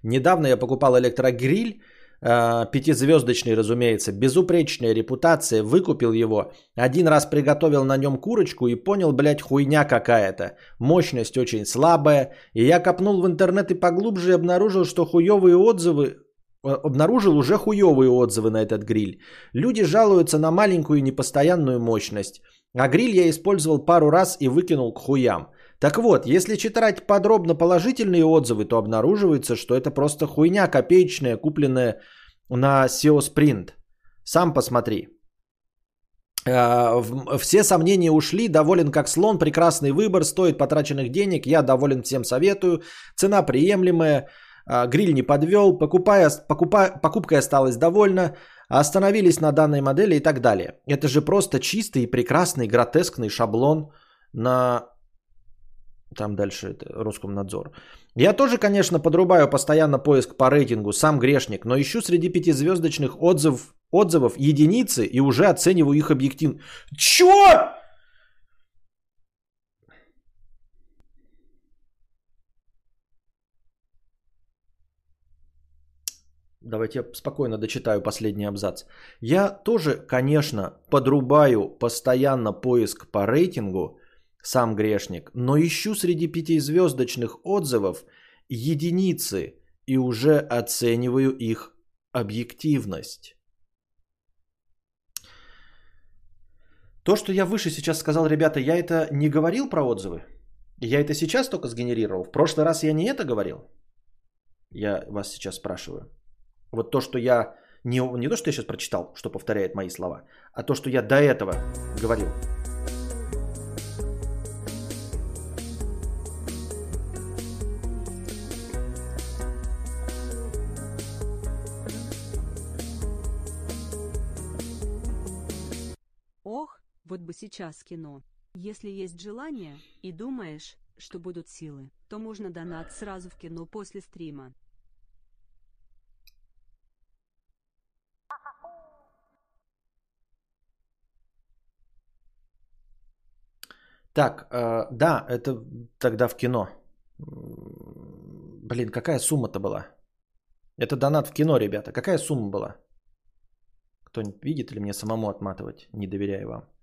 Недавно я покупал электрогриль Э, пятизвездочный, разумеется, безупречная репутация, выкупил его, один раз приготовил на нем курочку и понял, блядь, хуйня какая-то, мощность очень слабая, и я копнул в интернет и поглубже обнаружил, что хуевые отзывы, э, обнаружил уже хуевые отзывы на этот гриль. Люди жалуются на маленькую непостоянную мощность, а гриль я использовал пару раз и выкинул к хуям. Так вот, если читать подробно положительные отзывы, то обнаруживается, что это просто хуйня копеечная, купленная на SEO Sprint. Сам посмотри. Э, все сомнения ушли, доволен как слон, прекрасный выбор, стоит потраченных денег, я доволен всем советую, цена приемлемая, э, гриль не подвел, покупая, покупая, покупкой осталась довольна, остановились на данной модели и так далее. Это же просто чистый и прекрасный гротескный шаблон на там дальше это Роскомнадзор. Я тоже, конечно, подрубаю постоянно поиск по рейтингу, сам грешник, но ищу среди пятизвездочных отзыв, отзывов единицы и уже оцениваю их объективно. Чё? Давайте я спокойно дочитаю последний абзац. Я тоже, конечно, подрубаю постоянно поиск по рейтингу, сам грешник, но ищу среди пятизвездочных отзывов единицы и уже оцениваю их объективность. То, что я выше сейчас сказал, ребята, я это не говорил про отзывы. Я это сейчас только сгенерировал. В прошлый раз я не это говорил. Я вас сейчас спрашиваю. Вот то, что я... Не, не то, что я сейчас прочитал, что повторяет мои слова, а то, что я до этого говорил. Бы сейчас кино. Если есть желание и думаешь, что будут силы, то можно донат сразу в кино после стрима. Так, э, да, это тогда в кино. Блин, какая сумма-то была? Это донат в кино, ребята. Какая сумма была? Кто-нибудь видит или мне самому отматывать? Не доверяю вам.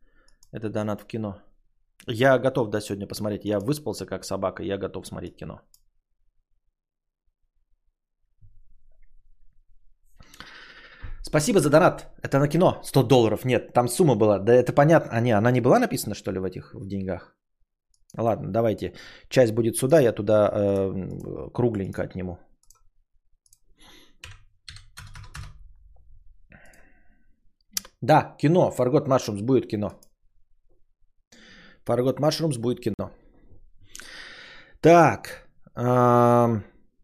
Это донат в кино. Я готов, да, сегодня посмотреть. Я выспался как собака, я готов смотреть кино. Спасибо за донат. Это на кино. 100 долларов. Нет, там сумма была. Да это понятно. А не, она не была написана, что ли, в этих в деньгах? Ладно, давайте. Часть будет сюда, я туда э, кругленько отниму. Да, кино. Фаргот Mushrooms будет кино. Fargot Mushrooms будет кино. Так.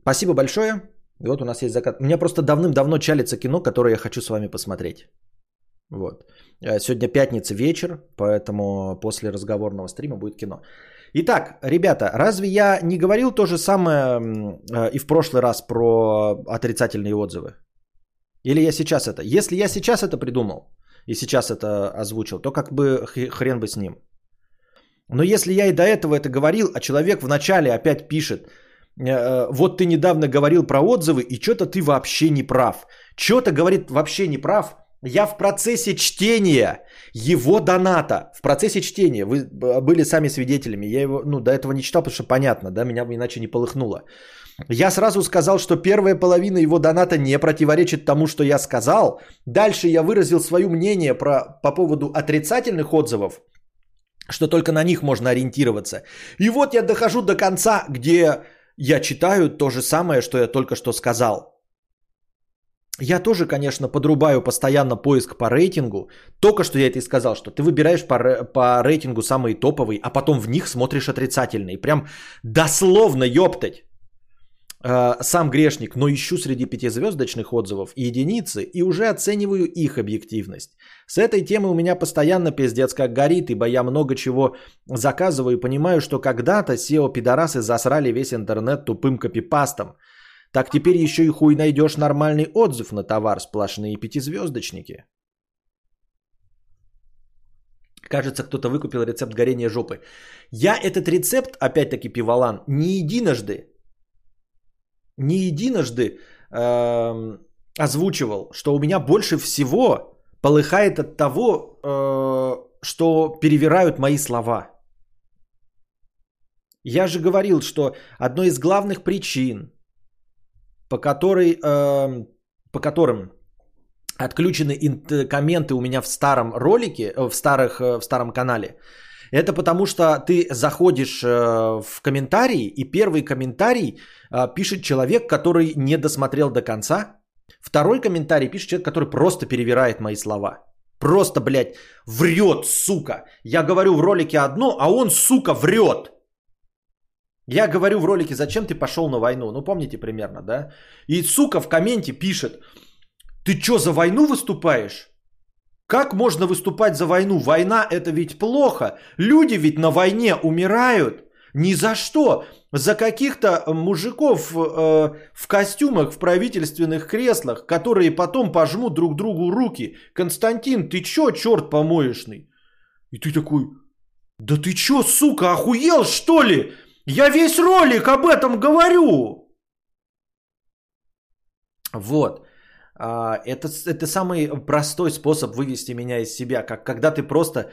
Спасибо большое. Вот у нас есть закат. У меня просто давным-давно чалится кино, которое я хочу с вами посмотреть. Вот. Э, сегодня пятница вечер, поэтому после разговорного стрима будет кино. Итак, ребята, разве я не говорил то же самое э, и в прошлый раз про отрицательные отзывы? Или я сейчас это? Если я сейчас это придумал и сейчас это озвучил, то как бы хрен бы с ним. Но если я и до этого это говорил, а человек вначале опять пишет, э, вот ты недавно говорил про отзывы, и что-то ты вообще не прав. Что-то говорит вообще не прав. Я в процессе чтения его доната, в процессе чтения, вы были сами свидетелями, я его, ну, до этого не читал, потому что понятно, да, меня бы иначе не полыхнуло. Я сразу сказал, что первая половина его доната не противоречит тому, что я сказал. Дальше я выразил свое мнение про, по поводу отрицательных отзывов что только на них можно ориентироваться. И вот я дохожу до конца, где я читаю то же самое, что я только что сказал. Я тоже, конечно, подрубаю постоянно поиск по рейтингу. Только что я это и сказал, что ты выбираешь по, по рейтингу самые топовые, а потом в них смотришь отрицательные. Прям дословно ёптать. Э, сам грешник, но ищу среди пятизвездочных отзывов единицы и уже оцениваю их объективность. С этой темы у меня постоянно пиздец как горит, ибо я много чего заказываю и понимаю, что когда-то SEO-пидорасы засрали весь интернет тупым копипастом – так теперь еще и хуй найдешь нормальный отзыв на товар, сплошные пятизвездочники. Кажется, кто-то выкупил рецепт горения жопы. Я этот рецепт, опять-таки пивалан, не единожды, не единожды э, озвучивал, что у меня больше всего полыхает от того, э, что перевирают мои слова. Я же говорил, что одной из главных причин, по, которой, э, по которым отключены комменты у меня в старом ролике, э, в, старых, э, в старом канале. Это потому что ты заходишь э, в комментарии, и первый комментарий пишет человек, который не досмотрел до конца. Второй комментарий пишет человек, который просто перевирает мои слова. Просто, блядь, врет, сука. Я говорю в ролике одно, а он, сука, врет. Я говорю в ролике, зачем ты пошел на войну? Ну, помните примерно, да? И сука в комменте пишет, ты что, за войну выступаешь? Как можно выступать за войну? Война это ведь плохо. Люди ведь на войне умирают. Ни за что. За каких-то мужиков э, в костюмах, в правительственных креслах, которые потом пожмут друг другу руки. Константин, ты чё, черт помоечный? И ты такой, да ты чё, сука, охуел что ли? Я весь ролик об этом говорю. Вот. А, это, это самый простой способ вывести меня из себя, как когда ты просто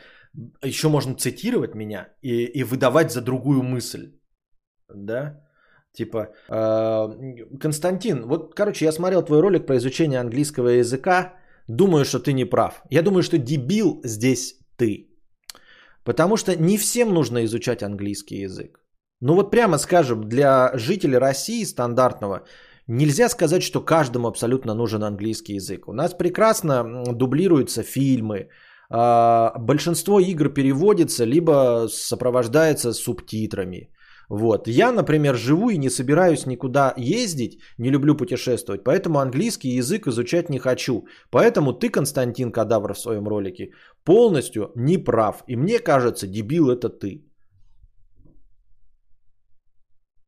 еще можно цитировать меня и, и выдавать за другую мысль. Да? Типа, э, Константин, вот, короче, я смотрел твой ролик про изучение английского языка, думаю, что ты не прав. Я думаю, что дебил здесь ты. Потому что не всем нужно изучать английский язык. Ну вот прямо скажем, для жителей России стандартного нельзя сказать, что каждому абсолютно нужен английский язык. У нас прекрасно дублируются фильмы, большинство игр переводится, либо сопровождается субтитрами. Вот. Я, например, живу и не собираюсь никуда ездить, не люблю путешествовать, поэтому английский язык изучать не хочу. Поэтому ты, Константин Кадавр, в своем ролике полностью не прав. И мне кажется, дебил это ты.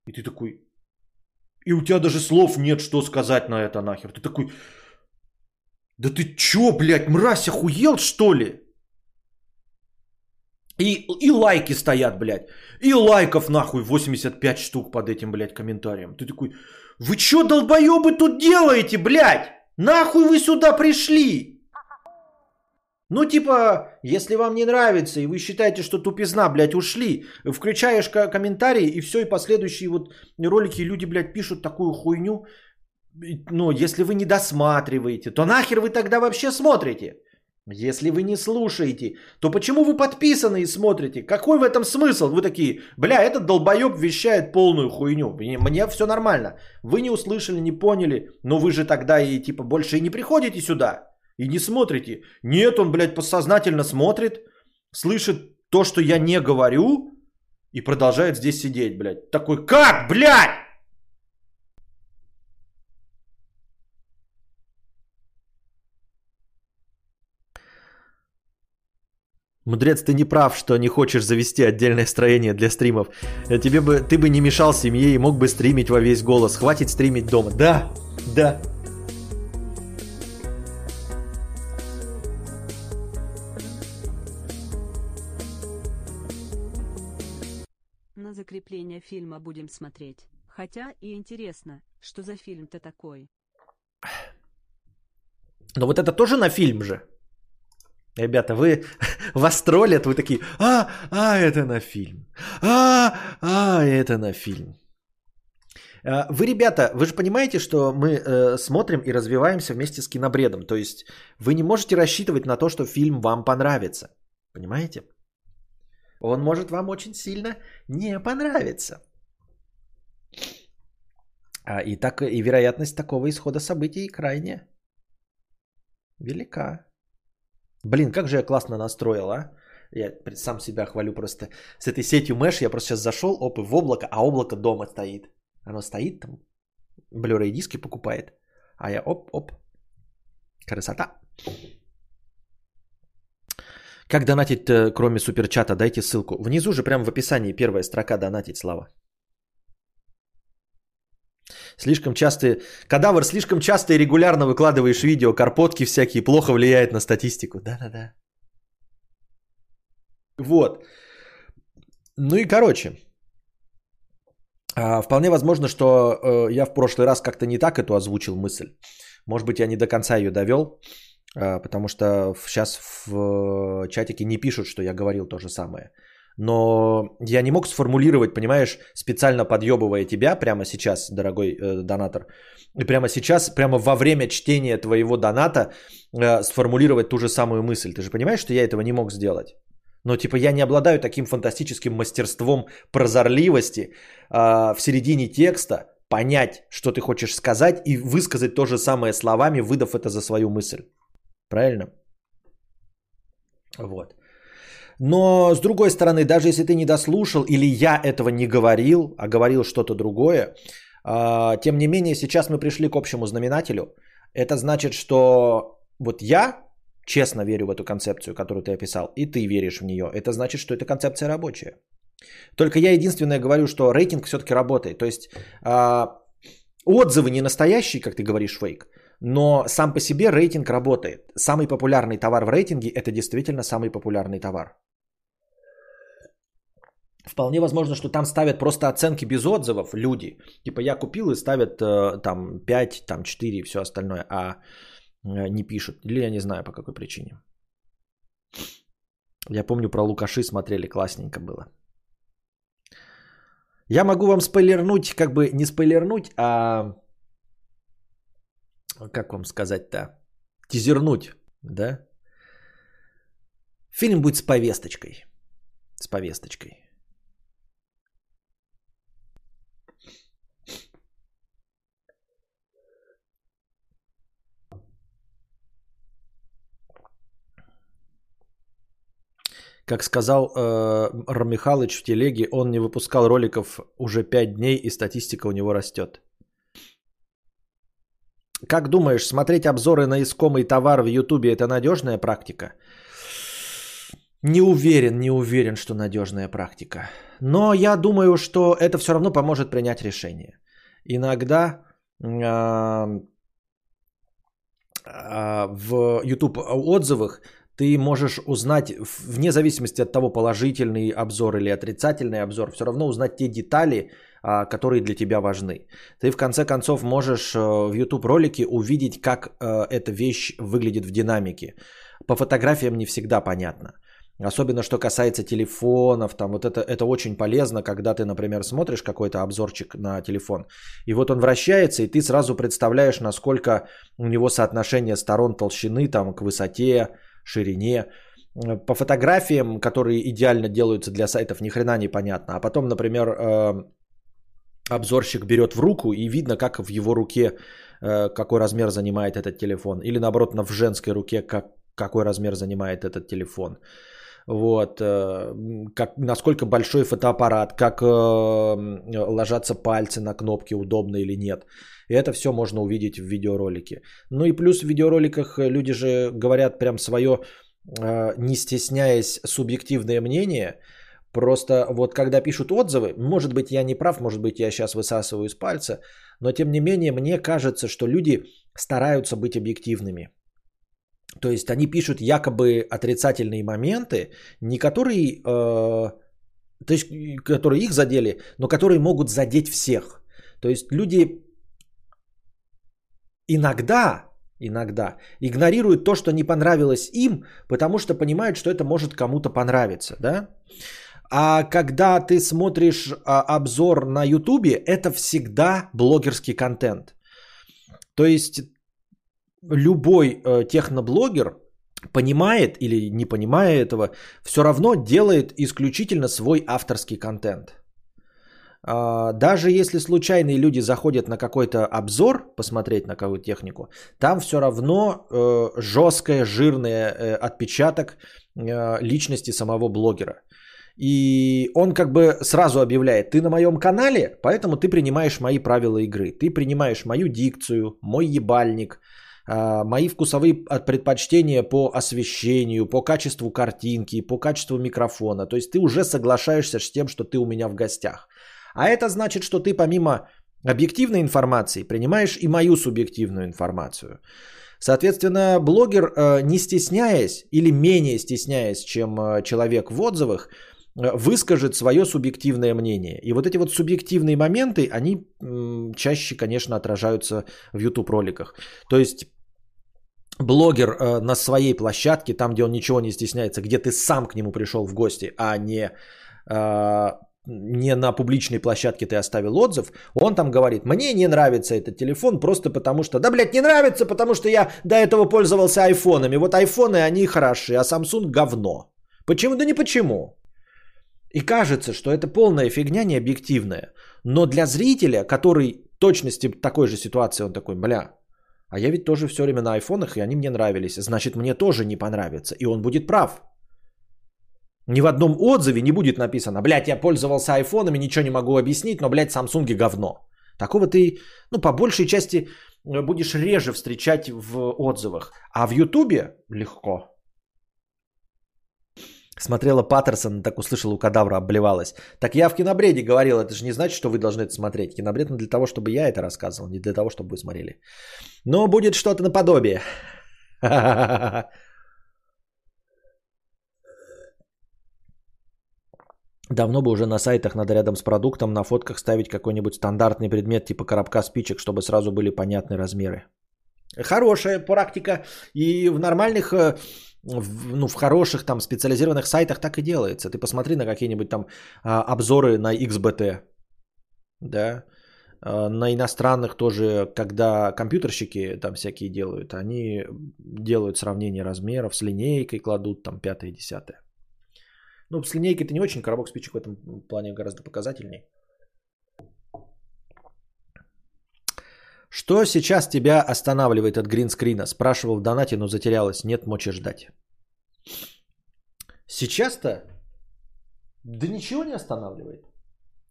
И ты такой... И у тебя даже слов нет, что сказать на это нахер. Ты такой... Да ты чё, блядь, мразь, охуел, что ли? И, и лайки стоят, блядь. И лайков нахуй 85 штук под этим, блядь, комментарием. Ты такой, вы чё, долбоёбы, тут делаете, блядь? Нахуй вы сюда пришли? Ну, типа, если вам не нравится, и вы считаете, что тупизна, блядь, ушли, включаешь комментарии, и все, и последующие вот ролики люди, блядь, пишут такую хуйню. Ну, если вы не досматриваете, то нахер вы тогда вообще смотрите? Если вы не слушаете, то почему вы подписаны и смотрите? Какой в этом смысл? Вы такие, бля, этот долбоеб вещает полную хуйню. Мне, мне все нормально. Вы не услышали, не поняли, но вы же тогда и типа больше и не приходите сюда и не смотрите. Нет, он, блядь, подсознательно смотрит, слышит то, что я не говорю, и продолжает здесь сидеть, блядь. Такой, как, блядь? Мудрец, ты не прав, что не хочешь завести отдельное строение для стримов. Э, тебе бы, ты бы не мешал семье и мог бы стримить во весь голос. Хватит стримить дома. Да, да. закрепление фильма будем смотреть. Хотя и интересно, что за фильм-то такой. Но вот это тоже на фильм же. Ребята, вы вас троллят, вы такие, а, а, это на фильм. А, а, это на фильм. А, вы, ребята, вы же понимаете, что мы э, смотрим и развиваемся вместе с кинобредом. То есть вы не можете рассчитывать на то, что фильм вам понравится. Понимаете? Он может вам очень сильно не понравиться. А, и, так, и вероятность такого исхода событий крайне велика. Блин, как же я классно настроил, а? Я сам себя хвалю просто. С этой сетью Mesh я просто сейчас зашел, оп, и в облако, а облако дома стоит. Оно стоит там, Blu-ray диски покупает. А я оп-оп. Красота. Как донатить, кроме суперчата? Дайте ссылку. Внизу же прямо в описании первая строка донатить, Слава. Слишком часто... Кадавр, слишком часто и регулярно выкладываешь видео, карпотки всякие, плохо влияет на статистику. Да-да-да. Вот. Ну и короче. А, вполне возможно, что э, я в прошлый раз как-то не так эту озвучил мысль. Может быть, я не до конца ее довел, а, потому что сейчас в чатике не пишут, что я говорил то же самое. Но я не мог сформулировать, понимаешь, специально подъебывая тебя прямо сейчас, дорогой э, донатор, и прямо сейчас, прямо во время чтения твоего доната э, сформулировать ту же самую мысль. Ты же понимаешь, что я этого не мог сделать? Но типа я не обладаю таким фантастическим мастерством прозорливости э, в середине текста понять, что ты хочешь сказать и высказать то же самое словами, выдав это за свою мысль. Правильно? Вот. Но с другой стороны, даже если ты не дослушал или я этого не говорил, а говорил что-то другое, э, тем не менее сейчас мы пришли к общему знаменателю. Это значит, что вот я честно верю в эту концепцию, которую ты описал, и ты веришь в нее. Это значит, что эта концепция рабочая. Только я единственное говорю, что рейтинг все-таки работает. То есть э, отзывы не настоящие, как ты говоришь, фейк, но сам по себе рейтинг работает. Самый популярный товар в рейтинге это действительно самый популярный товар. Вполне возможно, что там ставят просто оценки без отзывов люди. Типа я купил и ставят э, там 5, там 4 и все остальное. А Э, не пишут. Или я не знаю по какой причине. Я помню про Лукаши смотрели, классненько было. Я могу вам спойлернуть, как бы не спойлернуть, а как вам сказать-то, тизернуть, да? Фильм будет с повесточкой. С повесточкой. Как сказал э, Р. В телеге, он не выпускал роликов уже 5 дней, и статистика у него растет. Как думаешь, смотреть обзоры на искомый товар в Ютубе это надежная практика? Не уверен, не уверен, что надежная практика. Но я думаю, что это все равно поможет принять решение. Иногда э, э, в YouTube отзывах ты можешь узнать, вне зависимости от того, положительный обзор или отрицательный обзор, все равно узнать те детали, а, которые для тебя важны. Ты в конце концов можешь э, в YouTube ролике увидеть, как э, эта вещь выглядит в динамике. По фотографиям не всегда понятно. Особенно, что касается телефонов, там вот это, это очень полезно, когда ты, например, смотришь какой-то обзорчик на телефон, и вот он вращается, и ты сразу представляешь, насколько у него соотношение сторон толщины там к высоте, ширине. По фотографиям, которые идеально делаются для сайтов, ни хрена не понятно. А потом, например, э, обзорщик берет в руку и видно, как в его руке э, какой размер занимает этот телефон. Или наоборот, в женской руке как, какой размер занимает этот телефон. Вот, э, как, насколько большой фотоаппарат, как ложатся пальцы на кнопки, удобно или нет. И это все можно увидеть в видеоролике. Ну и плюс в видеороликах люди же говорят прям свое, э, не стесняясь, субъективное мнение. Просто вот когда пишут отзывы, может быть я не прав, может быть я сейчас высасываю из пальца, но тем не менее мне кажется, что люди стараются быть объективными. То есть они пишут якобы отрицательные моменты, не которые, э, то есть, которые их задели, но которые могут задеть всех. То есть люди иногда, иногда игнорируют то, что не понравилось им, потому что понимают, что это может кому-то понравиться, да? А когда ты смотришь а, обзор на Ютубе, это всегда блогерский контент. То есть любой э, техноблогер понимает или не понимая этого, все равно делает исключительно свой авторский контент. а, даже если случайные люди заходят на какой-то обзор, посмотреть на какую-то технику, там все равно э, жесткое, жирный э, отпечаток э, личности самого блогера. И он как бы сразу объявляет, ты на моем канале, поэтому ты принимаешь мои правила игры. Ты принимаешь мою дикцию, мой ебальник, мои вкусовые предпочтения по освещению, по качеству картинки, по качеству микрофона. То есть ты уже соглашаешься с тем, что ты у меня в гостях. А это значит, что ты помимо объективной информации принимаешь и мою субъективную информацию. Соответственно, блогер, э, не стесняясь или менее стесняясь, чем э, человек в отзывах, э, выскажет свое субъективное мнение. И вот эти вот субъективные моменты, они чаще, конечно, отражаются в YouTube роликах. То есть блогер на своей площадке, там, где он ничего не стесняется, где ты сам к нему пришел в гости, а не не на публичной площадке ты оставил отзыв, он там говорит, мне не нравится этот телефон просто потому что, да, блядь, не нравится, потому что я до этого пользовался айфонами. Вот айфоны, они хороши, а Samsung говно. Почему? Да не почему. И кажется, что это полная фигня не объективная. Но для зрителя, который точности такой же ситуации, он такой, бля, а я ведь тоже все время на айфонах, и они мне нравились. Значит, мне тоже не понравится. И он будет прав. Ни в одном отзыве не будет написано, блядь, я пользовался айфонами, ничего не могу объяснить, но, блядь, Samsung говно. Такого ты, ну, по большей части э, будешь реже встречать в отзывах. А в Ютубе легко. Смотрела Паттерсон, так услышала у кадавра, обливалась. Так я в кинобреде говорил, это же не значит, что вы должны это смотреть. Кинобред для того, чтобы я это рассказывал, не для того, чтобы вы смотрели. Но будет что-то наподобие. Давно бы уже на сайтах надо рядом с продуктом на фотках ставить какой-нибудь стандартный предмет типа коробка спичек, чтобы сразу были понятны размеры. Хорошая практика. И в нормальных, э, в, ну, в хороших там специализированных сайтах так и делается. Ты посмотри на какие-нибудь там а, обзоры на XBT. Да. А, на иностранных тоже, когда компьютерщики там всякие делают, они делают сравнение размеров с линейкой, кладут там пятое, десятое. Ну, с линейкой это не очень, коробок спичек в этом плане гораздо показательней. Что сейчас тебя останавливает от гринскрина? Спрашивал в донате, но затерялась. Нет мочи ждать. Сейчас-то? Да ничего не останавливает.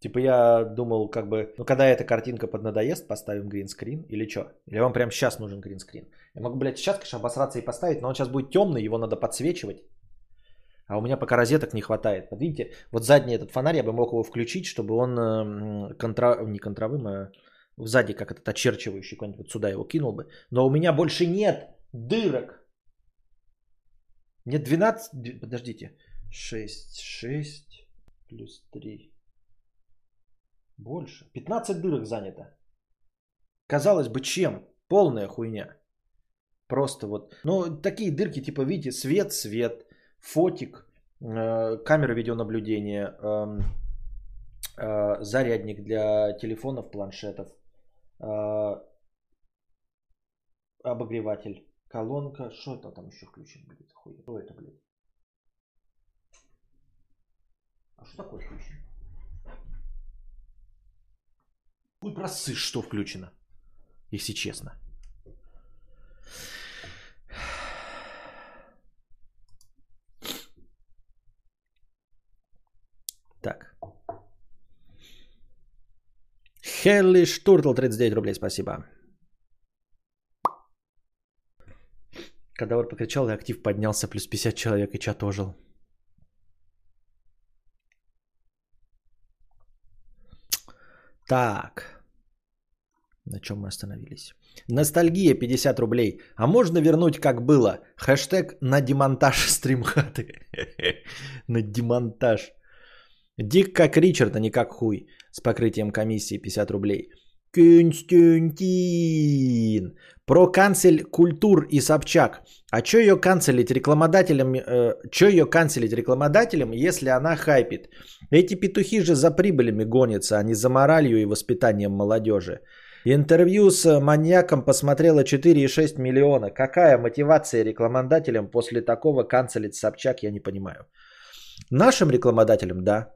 Типа я думал, как бы, ну когда эта картинка поднадоест, поставим гринскрин или что? Или вам прямо сейчас нужен гринскрин? Я могу, блядь, сейчас, конечно, обосраться и поставить, но он сейчас будет темный, его надо подсвечивать. А у меня пока розеток не хватает. Вот видите, вот задний этот фонарь я бы мог его включить, чтобы он эм, контра... не контровым, а сзади как этот очерчивающий какой-нибудь вот сюда его кинул бы. Но у меня больше нет дырок. Нет 12, подождите, 6, 6 плюс 3. Больше. 15 дырок занято. Казалось бы, чем? Полная хуйня. Просто вот. Ну, такие дырки, типа, видите, свет, свет, фотик, э, камера видеонаблюдения, эм, э, зарядник для телефонов, планшетов, э, обогреватель, колонка, что это там еще включено, блядь, хуй, что это, блядь? А что такое включено? Хуй просышь, что включено, если честно. Так. Хелли Штуртл, 39 рублей, спасибо. Кадавр покричал, и актив поднялся, плюс 50 человек, и чат ожил. Так. На чем мы остановились? Ностальгия 50 рублей. А можно вернуть как было? Хэштег на демонтаж стримхаты. на демонтаж. Дик как Ричард, а не как хуй. С покрытием комиссии 50 рублей. Константин. Про канцель культур и Собчак. А чё ее канцелить рекламодателям, э, чё ее канцелить рекламодателям, если она хайпит? Эти петухи же за прибылями гонятся, а не за моралью и воспитанием молодежи. Интервью с маньяком посмотрело 4,6 миллиона. Какая мотивация рекламодателям после такого канцелить Собчак, я не понимаю. Нашим рекламодателям, да,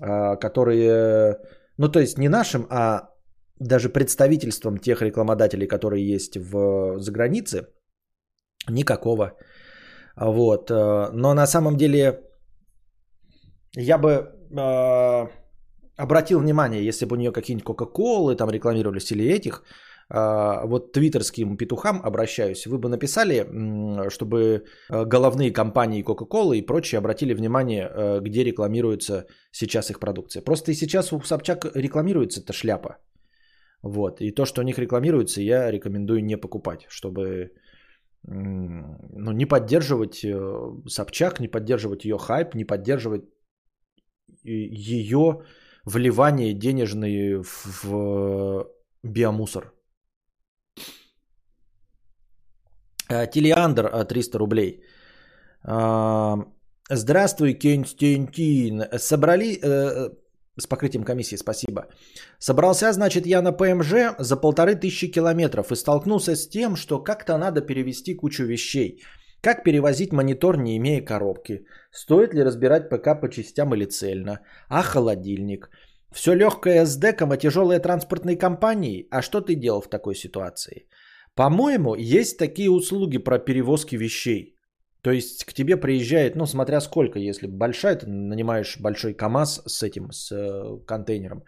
которые Ну, то есть не нашим, а даже представительством тех рекламодателей, которые есть в, за границе, никакого. Вот. Э, но на самом деле я бы э, обратил внимание, если бы у нее какие-нибудь Кока-Колы там рекламировались или этих, вот твиттерским петухам обращаюсь, вы бы написали, чтобы э, головные компании Coca-Cola и прочие обратили внимание, э, где рекламируется сейчас их продукция. Просто и сейчас у Собчак рекламируется эта шляпа. Вот. И то, что у них рекламируется, я рекомендую не покупать, чтобы ну, не поддерживать э, Собчак, не поддерживать ее хайп, не поддерживать ее вливание денежные в биомусор. Э, Телеандр 300 рублей. А, здравствуй, Константин. Собрали... Э, с покрытием комиссии, спасибо. Собрался, значит, я на ПМЖ за полторы тысячи километров и столкнулся с тем, что как-то надо перевести кучу вещей. Как перевозить монитор, не имея коробки? Стоит ли разбирать ПК по частям или цельно? А холодильник? Все легкое с деком, а тяжелые транспортные компании? А что ты делал в такой ситуации? По-моему, есть такие услуги про перевозки вещей. То есть к тебе приезжает, ну смотря сколько, если большая, ты нанимаешь большой КАМАЗ с этим, с э, контейнером.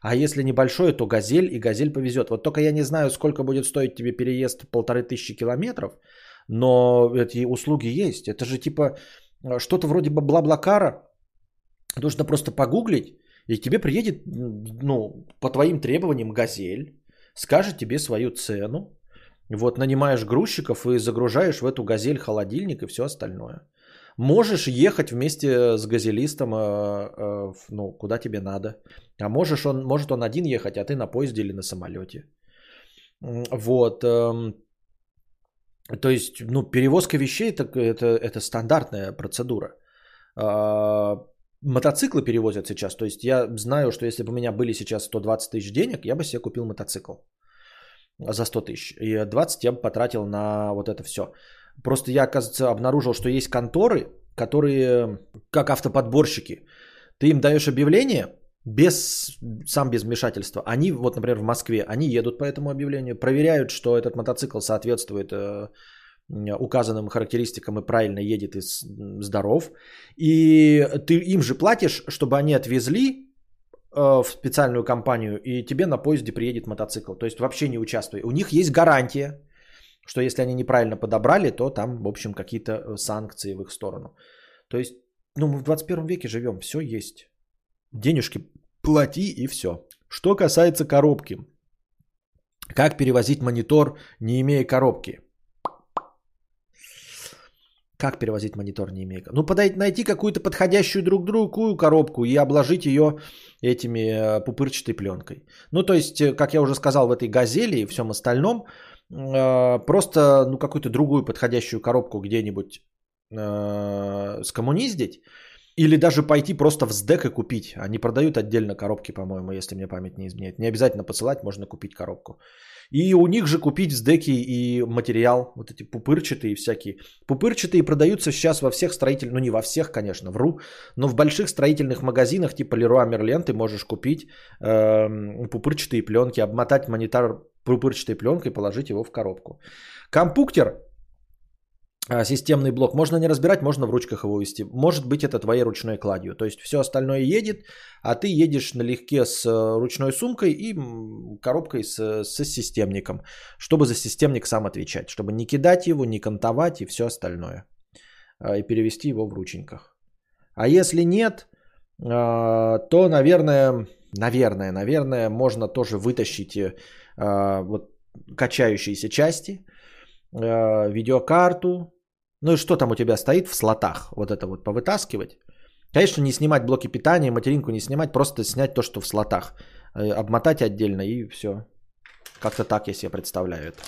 А если небольшой, то газель, и газель повезет. Вот только я не знаю, сколько будет стоить тебе переезд полторы тысячи километров, но эти услуги есть. Это же типа э, что-то вроде бы бла-блакара. Нужно просто погуглить, и тебе приедет, ну, по твоим требованиям газель, скажет тебе свою цену, вот нанимаешь грузчиков и загружаешь в эту газель холодильник и все остальное. Можешь ехать вместе с газелистом, э, э, ну, куда тебе надо. А можешь он, может он один ехать, а ты на поезде или на самолете. Вот. Эм, то есть, ну, перевозка вещей это, это, это стандартная процедура. А, мотоциклы перевозят сейчас. То есть я знаю, что если бы у меня были сейчас 120 тысяч денег, я бы себе купил мотоцикл за 100 тысяч. И 20 я бы потратил на вот это все. Просто я, оказывается, обнаружил, что есть конторы, которые как автоподборщики. Ты им даешь объявление, без, сам без вмешательства. Они, вот, например, в Москве, они едут по этому объявлению, проверяют, что этот мотоцикл соответствует э, указанным характеристикам и правильно едет и здоров. И ты им же платишь, чтобы они отвезли в специальную компанию, и тебе на поезде приедет мотоцикл. То есть вообще не участвуй. У них есть гарантия, что если они неправильно подобрали, то там, в общем, какие-то э, санкции в их сторону. То есть, ну, мы в 21 веке живем, все есть. Денежки плати и все. Что касается коробки. Как перевозить монитор, не имея коробки? Как перевозить монитор, не имея Ну, подойти, найти какую-то подходящую друг другу коробку и обложить ее этими э, пупырчатой пленкой. Ну, то есть, э, как я уже сказал, в этой газели и всем остальном, э, просто ну, какую-то другую подходящую коробку где-нибудь скоммуниздить, или даже пойти просто в СДЭК и купить. Они продают отдельно коробки, по-моему, если мне память не изменяет. Не обязательно посылать, можно купить коробку. И у них же купить с деки и материал, вот эти пупырчатые всякие. Пупырчатые продаются сейчас во всех строительных, ну не во всех, конечно, вру, но в больших строительных магазинах типа Leroy Merlin ты можешь купить э, пупырчатые пленки, обмотать монитор пупырчатой пленкой, положить его в коробку. Компуктер системный блок. Можно не разбирать, можно в ручках его вести. Может быть, это твоей ручной кладью. То есть все остальное едет, а ты едешь налегке с э, ручной сумкой и коробкой с, с системником, чтобы за системник сам отвечать, чтобы не кидать его, не кантовать и все остальное. А, и перевести его в рученьках. А если нет, а, то, наверное, наверное, наверное, можно тоже вытащить э, вот качающиеся части, э, видеокарту, ну и что там у тебя стоит в слотах? Вот это вот повытаскивать. Конечно, не снимать блоки питания, материнку не снимать, просто снять то, что в слотах. Э, обмотать отдельно и все. Как-то так я себе представляю это.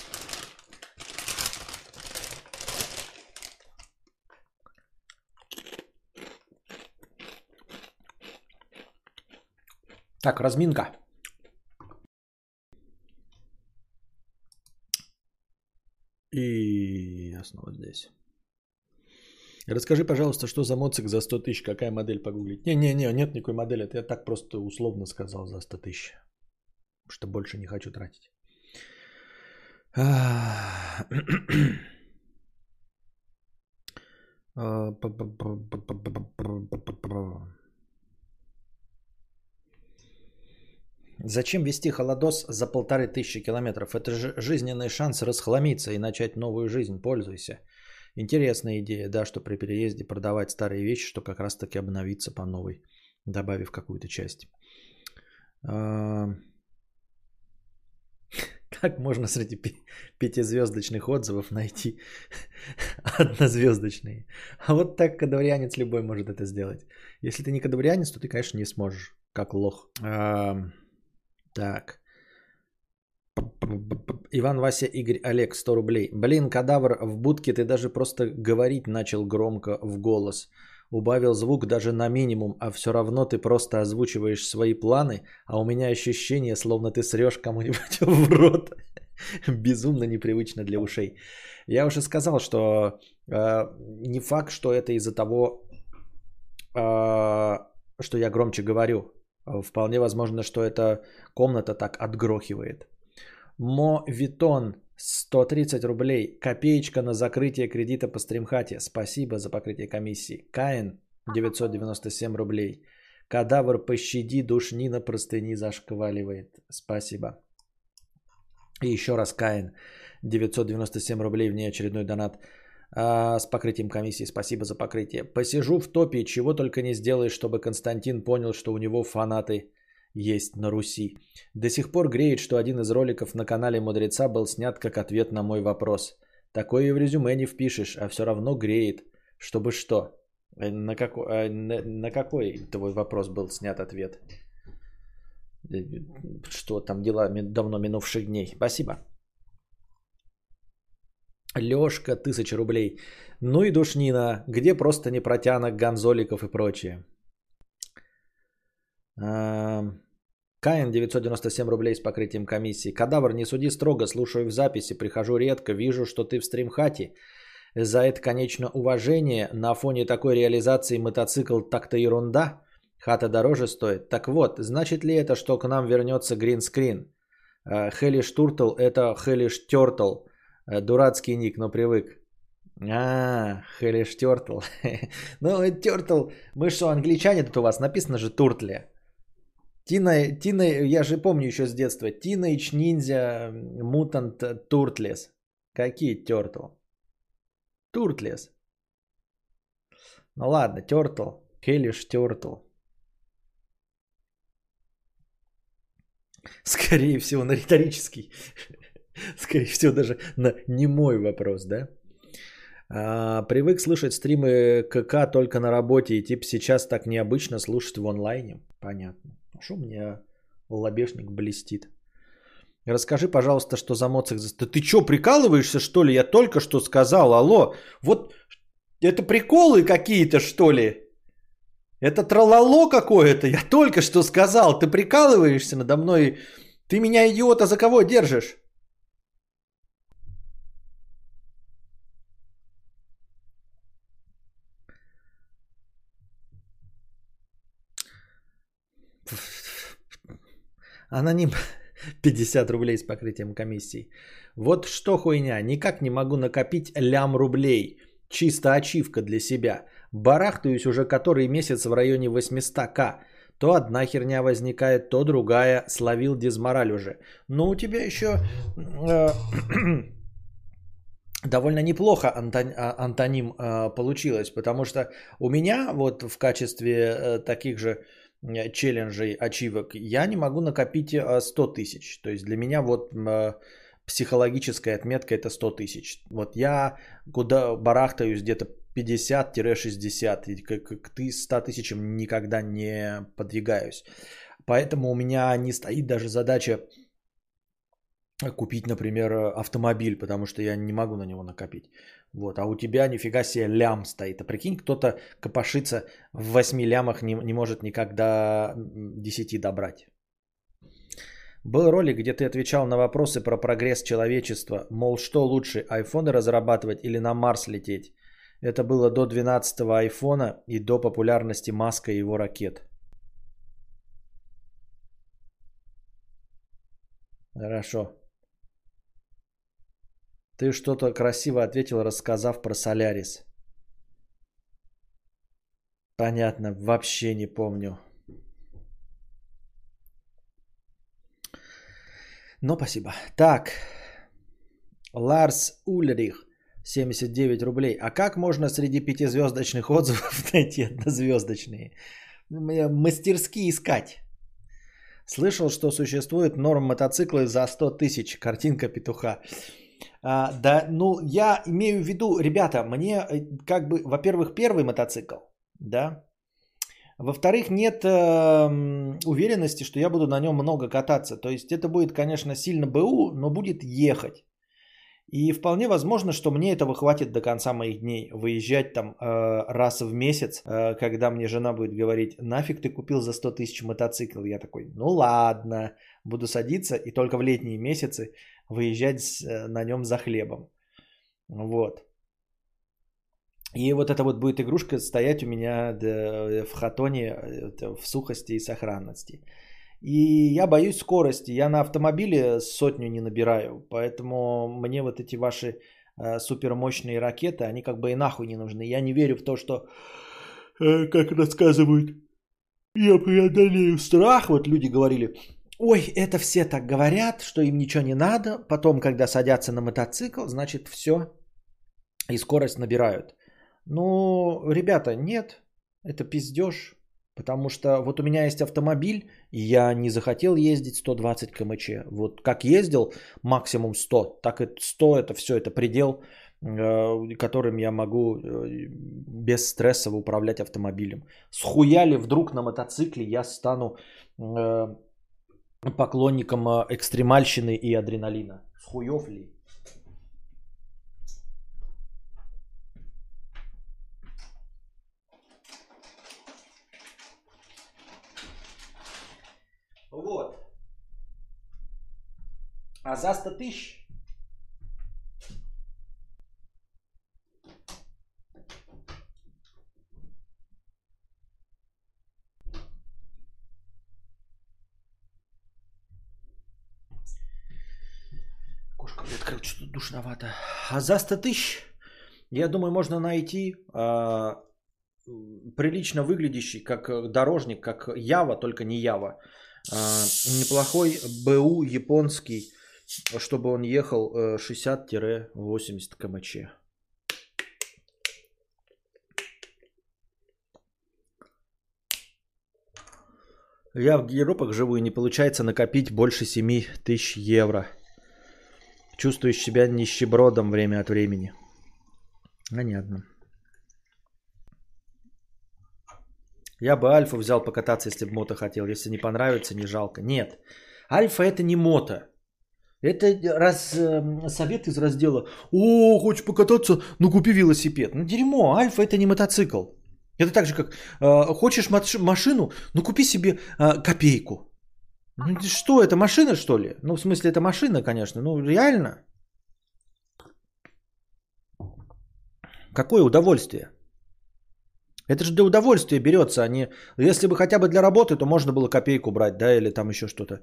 Так, разминка. И я снова здесь. Расскажи, пожалуйста, что за моцик за 100 тысяч, какая модель погуглить? Не-не-не, нет никакой модели, это я так просто условно сказал за 100 тысяч. Что больше не хочу тратить. Зачем вести холодос за полторы тысячи километров? Это же жизненный шанс расхламиться и начать новую жизнь. Пользуйся. Интересная идея, да, что при переезде продавать старые вещи, что как раз таки обновиться по новой, добавив какую-то часть. А, как можно среди пятизвездочных отзывов найти однозвездочные? А вот так кадаврианец любой может это сделать. Если ты не кадаврианец, то ты, конечно, не сможешь, как лох. А, так. Иван, Вася, Игорь, Олег, 100 рублей. Блин, кадавр, в будке ты даже просто говорить начал громко в голос. Убавил звук даже на минимум, а все равно ты просто озвучиваешь свои планы, а у меня ощущение, словно ты срешь кому-нибудь в рот. Безумно непривычно для ушей. Я уже сказал, что э, не факт, что это из-за того, э, что я громче говорю. Вполне возможно, что эта комната так отгрохивает. Мо Витон 130 рублей. Копеечка на закрытие кредита по стримхате. Спасибо за покрытие комиссии. Каин 997 рублей. Кадавр пощади, душни на простыни зашкваливает. Спасибо. И еще раз Каин 997 рублей в неочередной донат а, с покрытием комиссии. Спасибо за покрытие. Посижу в топе, чего только не сделаешь, чтобы Константин понял, что у него фанаты есть на Руси. До сих пор греет, что один из роликов на канале Мудреца был снят как ответ на мой вопрос. Такое и в резюме не впишешь, а все равно греет. Чтобы что? Э, на, как... Э, на, на какой твой вопрос был снят ответ? Э, что там дела давно минувших дней? Спасибо. Лешка, тысяча рублей. Ну и душнина, где просто не протянок гонзоликов и прочее. Каин 997 рублей с покрытием комиссии. Кадавр, не суди строго, слушаю в записи, прихожу редко, вижу, что ты в стримхате. За это, конечно, уважение. На фоне такой реализации мотоцикл так-то ерунда. Хата дороже стоит. Так вот, значит ли это, что к нам вернется green screen? Hellish Туртл это Hellish Turtle. Дурацкий ник, но привык. А, Hellish Turtle. Ну, turtle, мы что, англичане тут у вас? Написано же Туртле. Тина, Тина, я же помню еще с детства. Teenage Ninja Mutant Turtles. Какие Turtle? Turtles. Ну ладно, Turtle. Hellish Turtle. Скорее всего, на риторический. Скорее всего, даже на немой вопрос, да? А, привык слышать стримы КК только на работе и типа сейчас так необычно слушать в онлайне. Понятно. Что у меня лобешник блестит? Расскажи, пожалуйста, что за моцик... Да ты что, прикалываешься, что ли? Я только что сказал, алло. Вот это приколы какие-то, что ли? Это трололо какое-то, я только что сказал. Ты прикалываешься надо мной? Ты меня, идиота, за кого держишь? Аноним 50 рублей с покрытием комиссии. Вот что хуйня, никак не могу накопить лям рублей. Чисто ачивка для себя. Барахтаюсь уже который месяц в районе 800к. То одна херня возникает, то другая. Словил дизмораль уже. Но у тебя еще э, довольно неплохо а, антоним э, получилось. Потому что у меня вот в качестве э, таких же челленджей, ачивок, я не могу накопить 100 э, тысяч. То есть для меня вот э, психологическая отметка это 100 тысяч. Вот я куда барахтаюсь где-то 50-60, и как, как ты 100 тысячам никогда не подвигаюсь. Поэтому у меня не стоит даже задача купить, например, автомобиль, потому что я не могу на него накопить. Вот, а у тебя нифига себе лям стоит. А прикинь, кто-то копошится в 8 лямах не, не может никогда 10 добрать. Был ролик, где ты отвечал на вопросы про прогресс человечества. Мол, что лучше, айфоны разрабатывать или на Марс лететь? Это было до 12-го айфона и до популярности Маска и его ракет. Хорошо. Ты что-то красиво ответил, рассказав про Солярис. Понятно, вообще не помню. Но спасибо. Так. Ларс Ульрих. 79 рублей. А как можно среди пятизвездочных отзывов найти однозвездочные? Мастерски искать. Слышал, что существует норм мотоциклы за 100 тысяч. Картинка петуха. А, да, ну, я имею в виду, ребята, мне э, как бы, во-первых, первый мотоцикл, да. Во-вторых, нет э, уверенности, что я буду на нем много кататься. То есть это будет, конечно, сильно БУ, но будет ехать. И вполне возможно, что мне этого хватит до конца моих дней. Выезжать там э, раз в месяц, э, когда мне жена будет говорить, нафиг ты купил за 100 тысяч мотоцикл. Я такой, ну ладно, буду садиться и только в летние месяцы выезжать э, на нем за хлебом. Вот. И вот эта вот будет игрушка стоять у меня в хатоне в сухости и сохранности. И я боюсь скорости. Я на автомобиле сотню не набираю. Поэтому мне вот эти ваши э, супермощные ракеты, они как бы и нахуй не нужны. Я не верю в то, что, э, как рассказывают, я преодолею страх. Вот люди говорили, ой, это все так говорят, что им ничего не надо. Потом, когда садятся на мотоцикл, значит все. И скорость набирают. Ну, ребята, нет, это пиздеж. Потому что вот у меня есть автомобиль, и я не захотел ездить 120 км/ч. Вот как ездил максимум 100, так и 100 это все, это предел, э, которым я могу э, без стресса управлять автомобилем. Схуяли вдруг на мотоцикле я стану э, поклонником экстремальщины и адреналина. Схуев ли? Вот. А за 100 тысяч Блядь, как что-то душновато. А за 100 тысяч, я думаю, можно найти а, прилично выглядящий, как дорожник, как Ява, только не Ява. А, неплохой БУ японский, чтобы он ехал 60-80 э, км/ч. Я в Европах живу и не получается накопить больше 7 тысяч евро. Чувствуешь себя нищебродом время от времени. Понятно. Я бы Альфу взял покататься, если бы мото хотел. Если не понравится, не жалко. Нет. Альфа это не мото. Это раз, э, совет из раздела «О, хочешь покататься? Ну купи велосипед». Ну дерьмо, Альфа это не мотоцикл. Это так же, как э, хочешь машину? Ну купи себе э, копейку. Ну что, это машина что ли? Ну в смысле это машина, конечно. Ну реально. Какое удовольствие. Это же для удовольствия берется, а не... Если бы хотя бы для работы, то можно было копейку брать, да, или там еще что-то.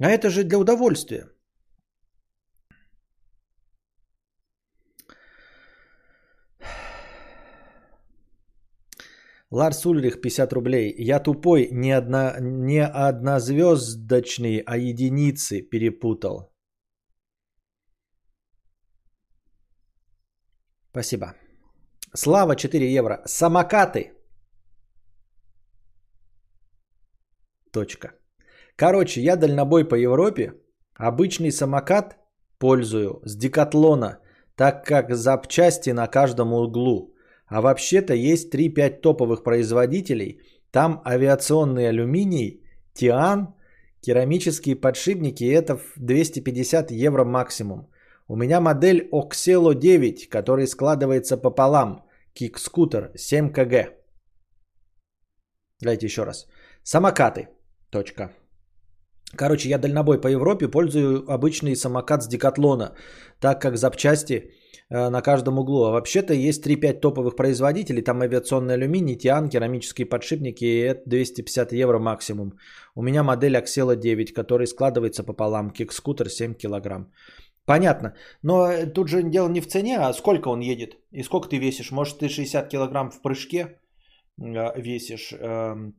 А это же для удовольствия. Ларс Ульрих, 50 рублей. Я тупой, не, одна, не однозвездочный, а единицы перепутал. Спасибо. Слава 4 евро. Самокаты. Точка. Короче, я дальнобой по Европе. Обычный самокат пользую с декатлона, так как запчасти на каждом углу. А вообще-то есть 3-5 топовых производителей. Там авиационный алюминий, тиан, керамические подшипники. Это 250 евро максимум. У меня модель Oxelo 9, который складывается пополам. Кик-скутер 7 кг. Давайте еще раз. Самокаты. Точка. Короче, я дальнобой по Европе пользую обычный самокат с декатлона, так как запчасти э, на каждом углу. А вообще-то есть 3-5 топовых производителей, там авиационный алюминий, тиан, керамические подшипники, и это 250 евро максимум. У меня модель Axela 9, который складывается пополам, кик-скутер 7 килограмм. Понятно, но э, тут же дело не в цене, а сколько он едет и сколько ты весишь. Может ты 60 килограмм в прыжке э, весишь, эм,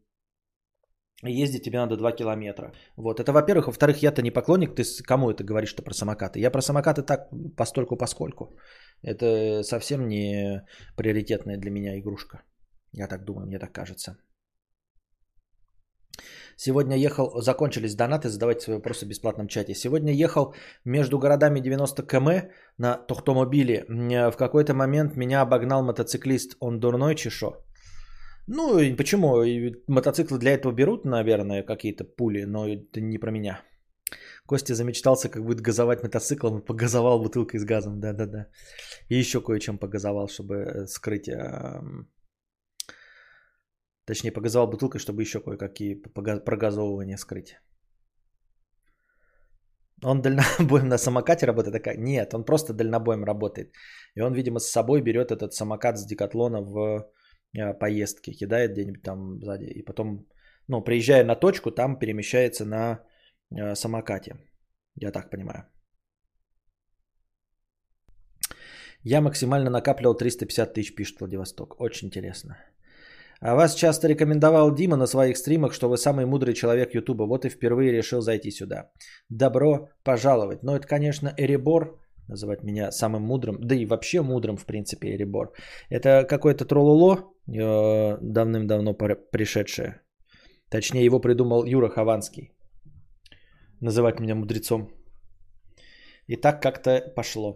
ездить тебе надо 2 километра. Вот, это во-первых. Во-вторых, я-то не поклонник, ты кому это говоришь-то про самокаты? Я про самокаты так постольку поскольку. Это совсем не приоритетная для меня игрушка. Я так думаю, мне так кажется. Сегодня ехал, закончились донаты, задавайте свои вопросы в бесплатном чате. Сегодня ехал между городами 90 км на Тохтомобиле. В какой-то момент меня обогнал мотоциклист. Он дурной чешо? Ну, почему? И Мотоциклы для этого берут, наверное, какие-то пули, но это не про меня. Костя замечтался, как будет газовать мотоциклом погазовал бутылкой с газом. Да-да-да. И еще кое-чем погазовал, чтобы э, скрыть... эм, Точнее, погазовал бутылкой, чтобы еще кое-какие прогазовывания скрыть. Он дальнобоем на самокате работает? Такая? Нет, он просто дальнобоем работает. И он, видимо, с собой берет этот самокат с декатлона в поездки, кидает где-нибудь там сзади. И потом, ну, приезжая на точку, там перемещается на э, самокате. Я так понимаю. Я максимально накапливал 350 тысяч, пишет Владивосток. Очень интересно. А вас часто рекомендовал Дима на своих стримах, что вы самый мудрый человек Ютуба. Вот и впервые решил зайти сюда. Добро пожаловать. Но это, конечно, Эребор, называть меня самым мудрым, да и вообще мудрым, в принципе, Эребор. Это какое-то троллоло, э, давным-давно пор- пришедшее. Точнее, его придумал Юра Хованский. Называть меня мудрецом. И так как-то пошло.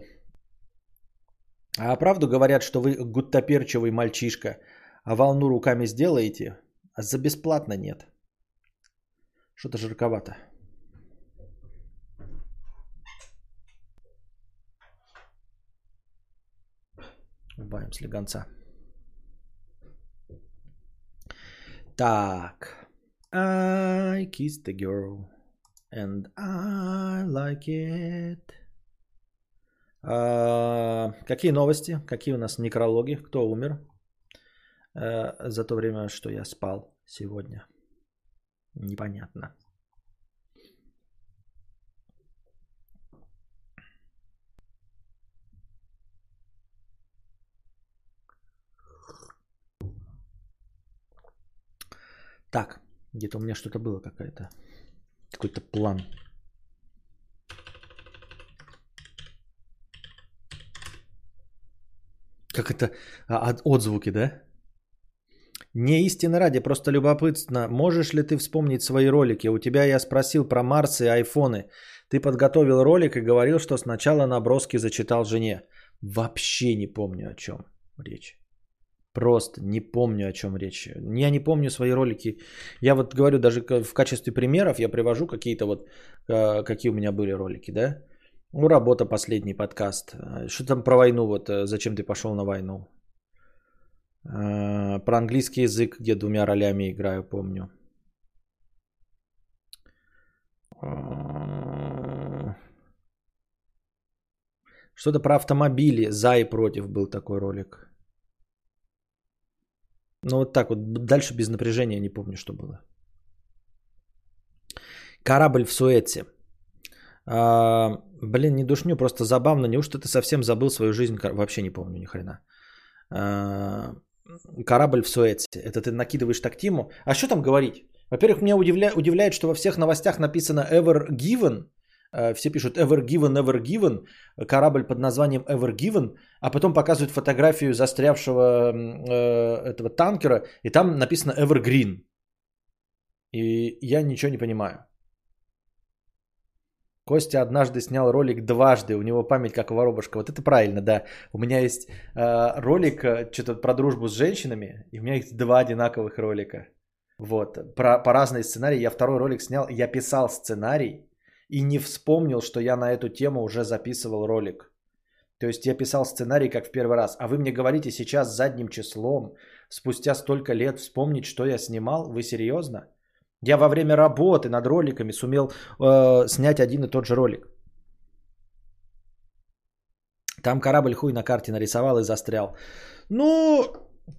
А правду говорят, что вы гуттаперчивый мальчишка, а волну руками сделаете, а за бесплатно нет. Что-то жарковато. Убавим слегонца. Так. I kissed the girl. And I like it. А, какие новости? Какие у нас некрологи? Кто умер? э, за то время, что я спал сегодня. Непонятно. Так, где-то у меня что-то было какая-то. Какой-то план. Как это? А, от- отзвуки, да? Не истина ради, просто любопытно. Можешь ли ты вспомнить свои ролики? У тебя я спросил про Марс и айфоны. Ты подготовил ролик и говорил, что сначала наброски зачитал жене. Вообще не помню, о чем речь. Просто не помню, о чем речь. Я не помню свои ролики. Я вот говорю, даже в качестве примеров я привожу какие-то вот, э, какие у меня были ролики, да? Ну, работа, последний подкаст. Э, Что там про войну, вот, э, зачем ты пошел на войну? Про английский язык, где двумя ролями играю, помню. Что-то про автомобили, за и против был такой ролик. Ну вот так вот, дальше без напряжения не помню, что было. Корабль в Суэце. А, блин, не душню, просто забавно. Неужто ты совсем забыл свою жизнь? Вообще не помню ни хрена. А, корабль в Суэце. Это ты накидываешь тактиму. А что там говорить? Во-первых, меня удивля... удивляет, что во всех новостях написано Ever Given. Э, Все пишут Ever Given, Ever Given. Корабль под названием Ever Given. А потом показывают фотографию застрявшего э, этого танкера. И там написано Evergreen. И я ничего не понимаю. Костя однажды снял ролик дважды, у него память как воробушка. Вот это правильно, да. У меня есть э, ролик э, что-то про дружбу с женщинами, и у меня есть два одинаковых ролика. Вот, про, по разные сценарии. Я второй ролик снял, я писал сценарий и не вспомнил, что я на эту тему уже записывал ролик. То есть я писал сценарий как в первый раз. А вы мне говорите сейчас задним числом, спустя столько лет вспомнить, что я снимал? Вы серьезно? Я во время работы над роликами сумел э, снять один и тот же ролик. Там корабль хуй на карте нарисовал и застрял. Ну,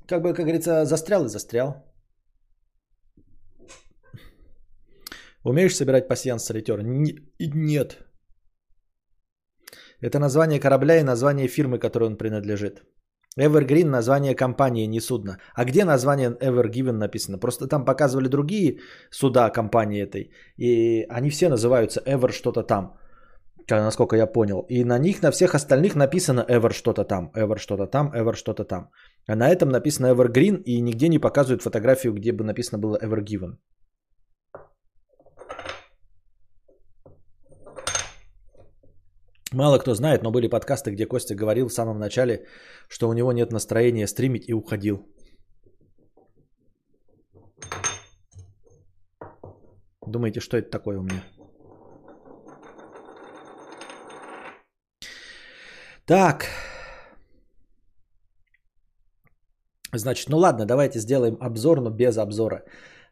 как бы, как говорится, застрял и застрял. Умеешь собирать пассианс солитер? Нет. Это название корабля и название фирмы, которой он принадлежит. Evergreen название компании, не судна. А где название Evergiven написано? Просто там показывали другие суда компании этой. И они все называются Ever что-то там. Насколько я понял. И на них, на всех остальных написано Ever что-то там. Ever что-то там, Ever что-то там. А на этом написано Evergreen и нигде не показывают фотографию, где бы написано было Evergiven. Мало кто знает, но были подкасты, где Костя говорил в самом начале, что у него нет настроения стримить и уходил. Думаете, что это такое у меня? Так. Значит, ну ладно, давайте сделаем обзор, но без обзора.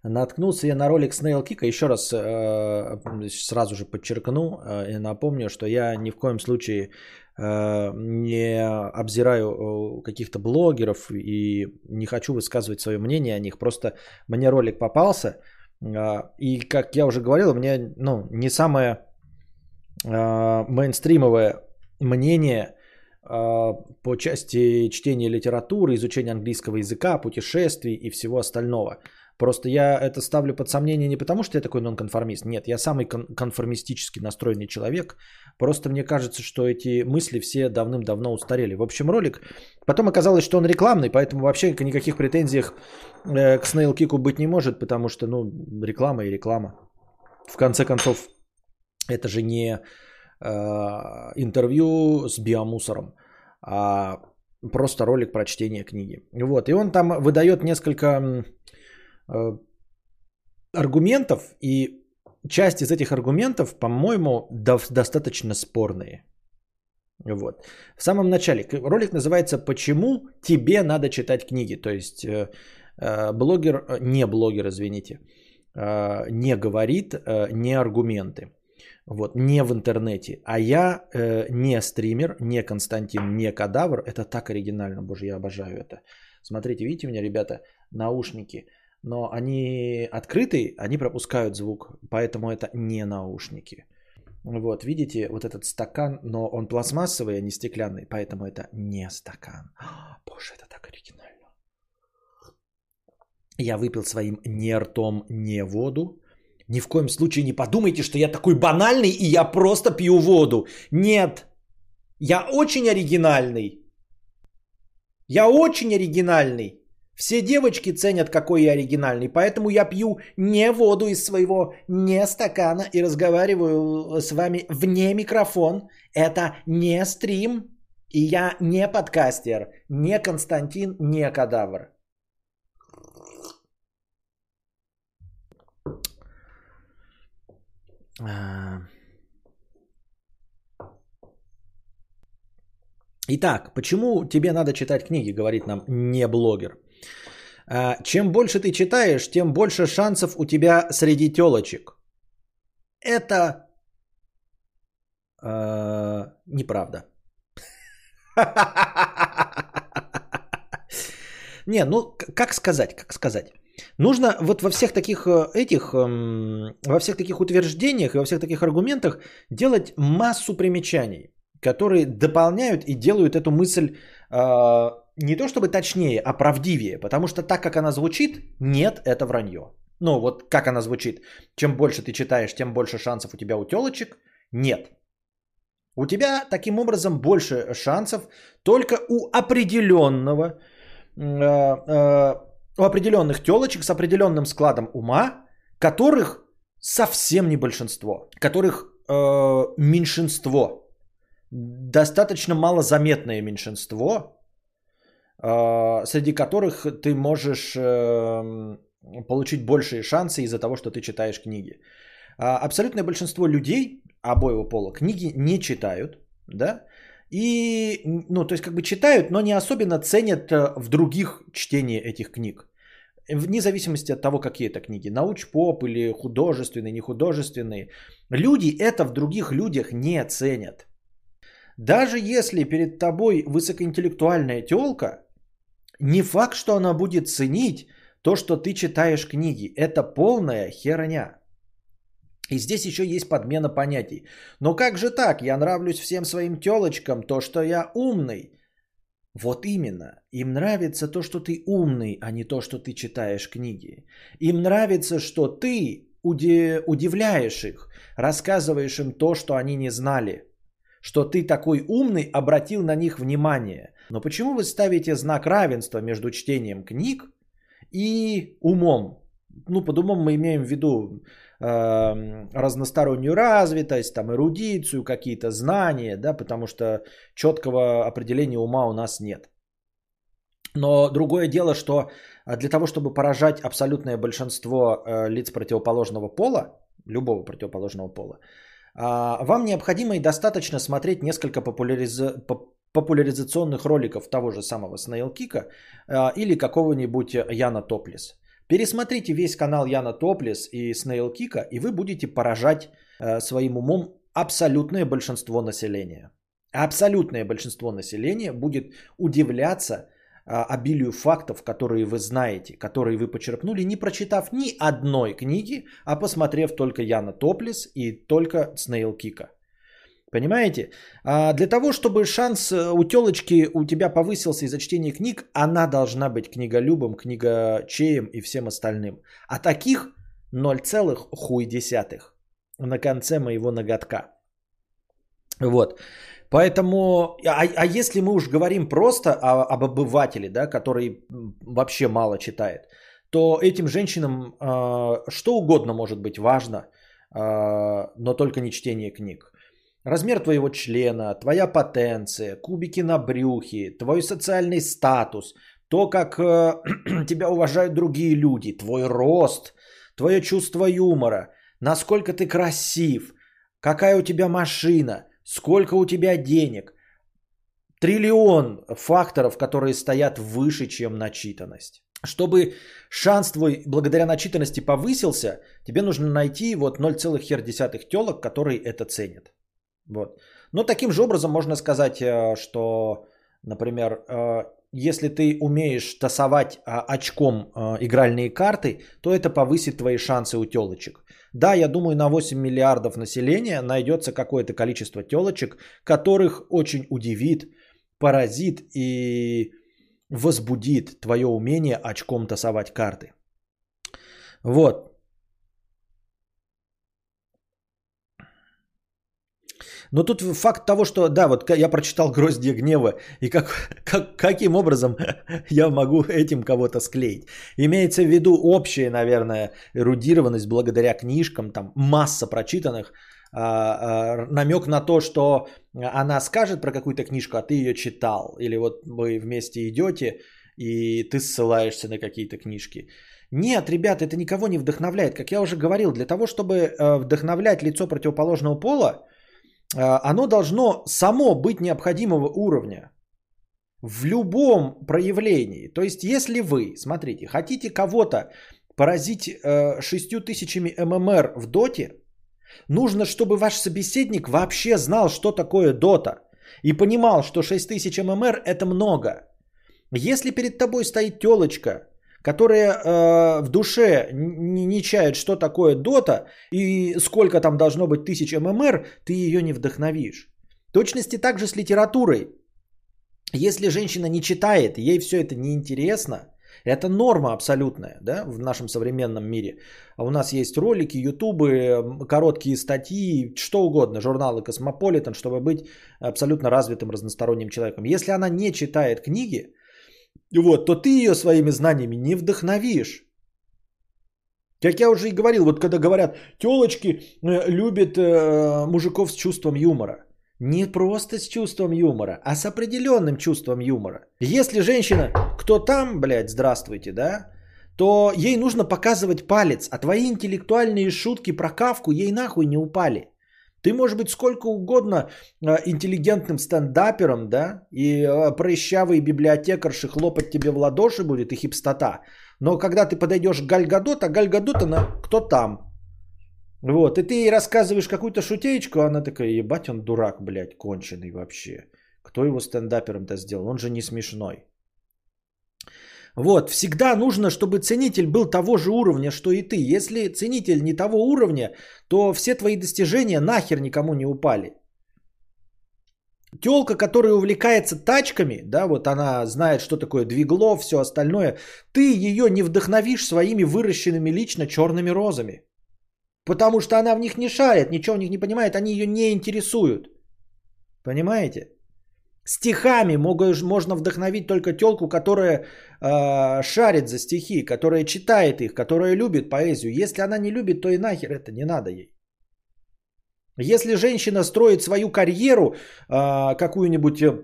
Наткнулся я на ролик Snail Kick. Еще раз э, сразу же подчеркну э, и напомню, что я ни в коем случае э, не обзираю каких-то блогеров и не хочу высказывать свое мнение о них. Просто мне ролик попался. И, как я уже говорил, у меня ну, не самое мейнстримовое мнение по части чтения литературы, изучения английского языка, путешествий и всего остального – Просто я это ставлю под сомнение не потому, что я такой нонконформист. Нет, я самый кон- конформистически настроенный человек. Просто мне кажется, что эти мысли все давным-давно устарели. В общем, ролик. Потом оказалось, что он рекламный, поэтому вообще никаких претензий э, к Kick быть не может, потому что, ну, реклама и реклама. В конце концов, это же не э, интервью с биомусором, а просто ролик про чтение книги. Вот, и он там выдает несколько аргументов, и часть из этих аргументов, по-моему, достаточно спорные. Вот. В самом начале ролик называется «Почему тебе надо читать книги?». То есть э, э, блогер, не блогер, извините, не говорит не аргументы. Вот, не в интернете. А я не стример, не Константин, не кадавр. Это так оригинально, боже, я обожаю это. Смотрите, видите у меня, ребята, наушники – но они открытые, они пропускают звук, поэтому это не наушники. Вот, видите, вот этот стакан, но он пластмассовый, а не стеклянный, поэтому это не стакан. Боже, это так оригинально. Я выпил своим не ртом, не воду. Ни в коем случае не подумайте, что я такой банальный и я просто пью воду. Нет, я очень оригинальный. Я очень оригинальный. Все девочки ценят, какой я оригинальный, поэтому я пью не воду из своего не стакана и разговариваю с вами вне микрофон. Это не стрим, и я не подкастер, не Константин, не кадавр. А. Итак, почему тебе надо читать книги, говорит нам не блогер. А, чем больше ты читаешь, тем больше шансов у тебя среди телочек. Это э, неправда. Не, ну как сказать, как сказать. Нужно вот во всех таких э, этих, эм, во всех таких утверждениях и во всех таких аргументах делать массу примечаний, которые дополняют и делают эту мысль э, не то чтобы точнее, а правдивее. Потому что так, как она звучит, нет, это вранье. Ну, вот как она звучит. Чем больше ты читаешь, тем больше шансов у тебя у телочек. Нет. У тебя таким образом больше шансов только у определенного, э, э, у определенных телочек с определенным складом ума, которых совсем не большинство, которых э, меньшинство, достаточно малозаметное меньшинство, среди которых ты можешь эм, получить большие шансы из-за того, что ты читаешь книги. А, абсолютное большинство людей обоего пола книги не читают, да, и, ну, то есть как бы читают, но не особенно ценят э, в других чтение этих книг. вне зависимости от того, какие это книги, науч-поп или художественные, нехудожественные, люди это в других людях не ценят. Даже если перед тобой высокоинтеллектуальная телка, не факт, что она будет ценить то, что ты читаешь книги. Это полная херня. И здесь еще есть подмена понятий. Но как же так? Я нравлюсь всем своим телочкам, то, что я умный. Вот именно. Им нравится то, что ты умный, а не то, что ты читаешь книги. Им нравится, что ты удивляешь их, рассказываешь им то, что они не знали. Что ты такой умный обратил на них внимание. Но почему вы ставите знак равенства между чтением книг и умом? Ну, под умом мы имеем в виду э, разностороннюю развитость, там, эрудицию, какие-то знания, да, потому что четкого определения ума у нас нет. Но другое дело, что для того, чтобы поражать абсолютное большинство э, лиц противоположного пола, любого противоположного пола, э, вам необходимо и достаточно смотреть несколько популяриз популяризационных роликов того же самого Снейлкика э, или какого-нибудь Яна Топлис. Пересмотрите весь канал Яна Топлис и Снейлкика, и вы будете поражать э, своим умом абсолютное большинство населения. Абсолютное большинство населения будет удивляться э, обилию фактов, которые вы знаете, которые вы почерпнули, не прочитав ни одной книги, а посмотрев только Яна Топлис и только Снейлкика. Понимаете? А для того, чтобы шанс э, у телочки у тебя повысился из-за чтения книг, она должна быть книголюбом, книгочеем и всем остальным. А таких 0, хуй десятых на конце моего ноготка. Вот. Поэтому, а, а если мы уж говорим просто о, об обывателе, да, который вообще мало читает, то этим женщинам э, что угодно может быть важно, э, но только не чтение книг размер твоего члена, твоя потенция, кубики на брюхе, твой социальный статус, то, как э, тебя уважают другие люди, твой рост, твое чувство юмора, насколько ты красив, какая у тебя машина, сколько у тебя денег. Триллион факторов, которые стоят выше, чем начитанность. Чтобы шанс твой благодаря начитанности повысился, тебе нужно найти вот 0,1 телок, которые это ценят. Вот. Но таким же образом можно сказать, э, что, например, э, если ты умеешь тасовать а, очком э, игральные карты, то это повысит твои шансы у телочек. Да, я думаю, на 8 миллиардов населения найдется какое-то количество телочек, которых очень удивит, поразит и возбудит твое умение очком тасовать карты. Вот. Но тут факт того, что, да, вот я прочитал «Гроздья гнева», и как, как, каким образом я могу этим кого-то склеить. Имеется в виду общая, наверное, эрудированность благодаря книжкам, там масса прочитанных, а, а, намек на то, что она скажет про какую-то книжку, а ты ее читал. Или вот вы вместе идете, и ты ссылаешься на какие-то книжки. Нет, ребята, это никого не вдохновляет. Как я уже говорил, для того, чтобы э, вдохновлять лицо противоположного пола, оно должно само быть необходимого уровня в любом проявлении. То есть, если вы, смотрите, хотите кого-то поразить э, 6000 ММР в доте, нужно, чтобы ваш собеседник вообще знал, что такое дота. И понимал, что 6000 ММР это много. Если перед тобой стоит телочка, которая э, в душе не, не чает, что такое дота и сколько там должно быть тысяч ММР, ты ее не вдохновишь. точности также с литературой. Если женщина не читает, ей все это неинтересно, это норма абсолютная да, в нашем современном мире. А у нас есть ролики, ютубы, короткие статьи, что угодно, журналы Космополитен, чтобы быть абсолютно развитым разносторонним человеком. Если она не читает книги, вот, то ты ее своими знаниями не вдохновишь. Как я уже и говорил, вот когда говорят, телочки э, любят э, мужиков с чувством юмора. Не просто с чувством юмора, а с определенным чувством юмора. Если женщина, кто там, блядь, здравствуйте, да, то ей нужно показывать палец, а твои интеллектуальные шутки про кавку ей нахуй не упали. Ты можешь быть сколько угодно э, интеллигентным стендапером, да, и э, прыщавый библиотекарши хлопать тебе в ладоши будет и хипстота. Но когда ты подойдешь к Гальгадот, а Гальгадот она кто там? Вот, и ты ей рассказываешь какую-то шутеечку, а она такая, ебать, он дурак, блядь, конченый вообще. Кто его стендапером-то сделал? Он же не смешной. Вот, всегда нужно, чтобы ценитель был того же уровня, что и ты. Если ценитель не того уровня, то все твои достижения нахер никому не упали. Телка, которая увлекается тачками, да, вот она знает, что такое двигло, все остальное, ты ее не вдохновишь своими выращенными лично черными розами. Потому что она в них не шарит, ничего в них не понимает, они ее не интересуют. Понимаете? Стихами можно вдохновить только телку, которая э, шарит за стихи, которая читает их, которая любит поэзию. Если она не любит, то и нахер это не надо ей. Если женщина строит свою карьеру э, какую-нибудь э,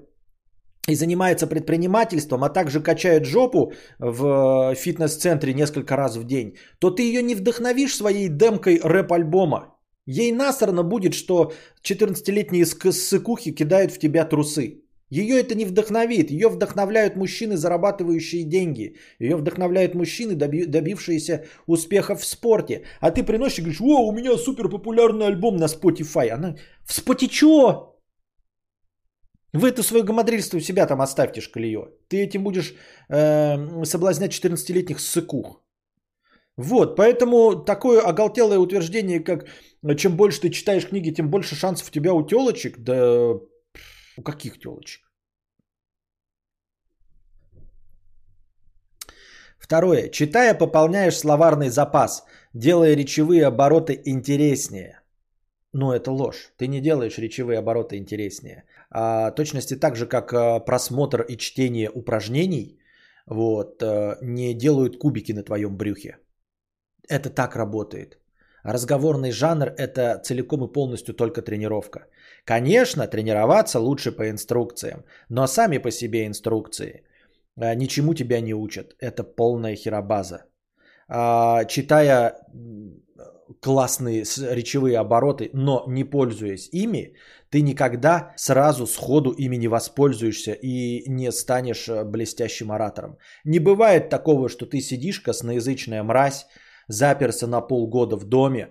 и занимается предпринимательством, а также качает жопу в фитнес-центре несколько раз в день, то ты ее не вдохновишь своей демкой рэп-альбома. Ей насрано будет, что 14-летние ссыкухи кидают в тебя трусы. Ее это не вдохновит. Ее вдохновляют мужчины, зарабатывающие деньги. Ее вдохновляют мужчины, доби- добившиеся успеха в спорте. А ты приносишь и говоришь, о, у меня супер популярный альбом на Spotify. Она, в Spotify чё? Вы это свое гамадрильство у себя там оставьте шкалие. Ты этим будешь э, соблазнять 14-летних ссыкух. Вот, поэтому такое оголтелое утверждение, как чем больше ты читаешь книги, тем больше шансов у тебя у телочек, да у каких телочек? Второе. Читая, пополняешь словарный запас, делая речевые обороты интереснее. Ну, это ложь. Ты не делаешь речевые обороты интереснее. А, точности так же, как а, просмотр и чтение упражнений вот, а, не делают кубики на твоем брюхе. Это так работает. Разговорный жанр – это целиком и полностью только тренировка. Конечно, тренироваться лучше по инструкциям, но сами по себе инструкции а, ничему тебя не учат. Это полная херобаза. А, читая классные речевые обороты, но не пользуясь ими, ты никогда сразу сходу ими не воспользуешься и не станешь э, блестящим оратором. Не бывает такого, что ты сидишь, косноязычная мразь, заперся на полгода в доме,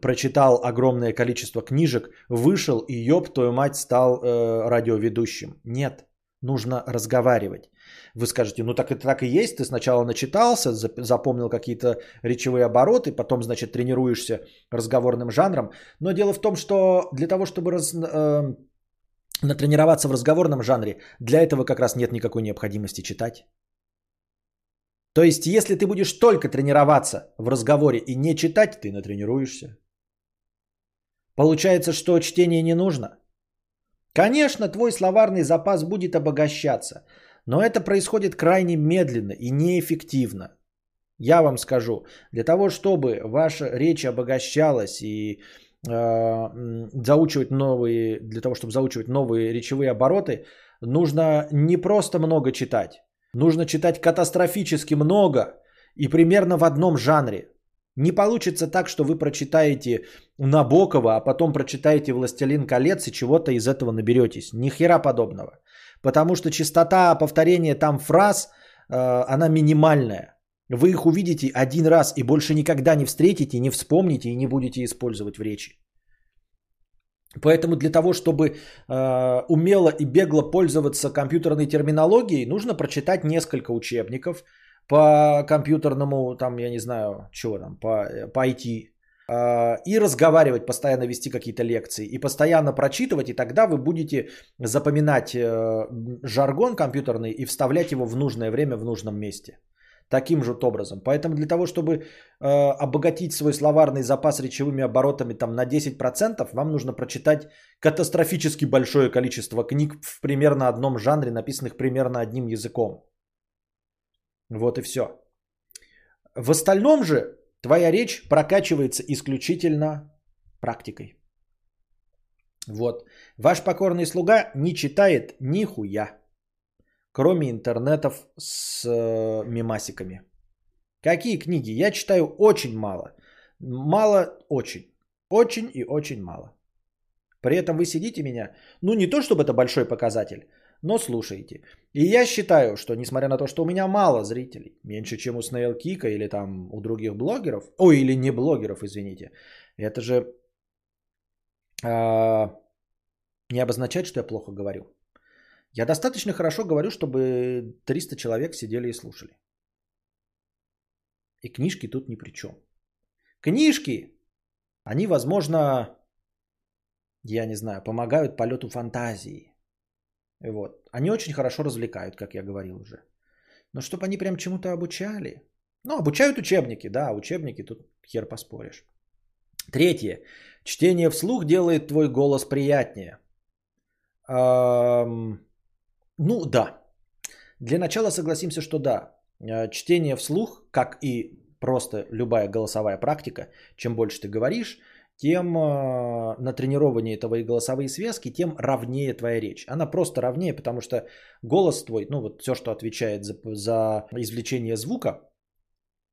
прочитал огромное количество книжек, вышел и ёб твою мать стал э, радиоведущим. Нет, нужно разговаривать. Вы скажете, ну так это так и есть, ты сначала начитался, запомнил какие-то речевые обороты, потом, значит, тренируешься разговорным жанром. Но дело в том, что для того, чтобы раз, э, натренироваться в разговорном жанре, для этого как раз нет никакой необходимости читать. То есть, если ты будешь только тренироваться в разговоре и не читать, ты натренируешься. Получается, что чтение не нужно. Конечно, твой словарный запас будет обогащаться, но это происходит крайне медленно и неэффективно. Я вам скажу, для того, чтобы ваша речь обогащалась и э, заучивать новые, для того, чтобы заучивать новые речевые обороты, нужно не просто много читать, Нужно читать катастрофически много и примерно в одном жанре. Не получится так, что вы прочитаете Набокова, а потом прочитаете «Властелин колец» и чего-то из этого наберетесь. Ни хера подобного. Потому что частота повторения там фраз, э, она минимальная. Вы их увидите один раз и больше никогда не встретите, не вспомните и не будете использовать в речи. Поэтому для того, чтобы э, умело и бегло пользоваться компьютерной терминологией, нужно прочитать несколько учебников по компьютерному, там, я не знаю, чего там, по, по IT, э, и разговаривать, постоянно вести какие-то лекции, и постоянно прочитывать, и тогда вы будете запоминать э, жаргон компьютерный и вставлять его в нужное время в нужном месте таким же образом. Поэтому для того, чтобы э, обогатить свой словарный запас речевыми оборотами там, на 10%, вам нужно прочитать катастрофически большое количество книг в примерно одном жанре, написанных примерно одним языком. Вот и все. В остальном же твоя речь прокачивается исключительно практикой. Вот. Ваш покорный слуга не читает нихуя кроме интернетов с э, мемасиками. Какие книги? Я читаю очень мало. Мало очень. Очень и очень мало. При этом вы сидите меня, ну не то чтобы это большой показатель, но слушаете. И я считаю, что несмотря на то, что у меня мало зрителей, меньше, чем у Snail Кика или там у других блогеров, ой, или не блогеров, извините, это же э, не обозначает, что я плохо говорю. Я достаточно хорошо говорю, чтобы 300 человек сидели и слушали. И книжки тут ни при чем. Книжки, они, возможно, я не знаю, помогают полету фантазии. Вот. Они очень хорошо развлекают, как я говорил уже. Но чтобы они прям чему-то обучали. Ну, обучают учебники, да, учебники тут хер поспоришь. Третье. Чтение вслух делает твой голос приятнее. Эм, ну да. Для начала согласимся, что да. Э, чтение вслух, как и просто любая голосовая практика, чем больше ты говоришь, тем э, натренированнее твои голосовые связки, тем ровнее твоя речь. Она просто ровнее, потому что голос твой, ну вот все, что отвечает за, за извлечение звука,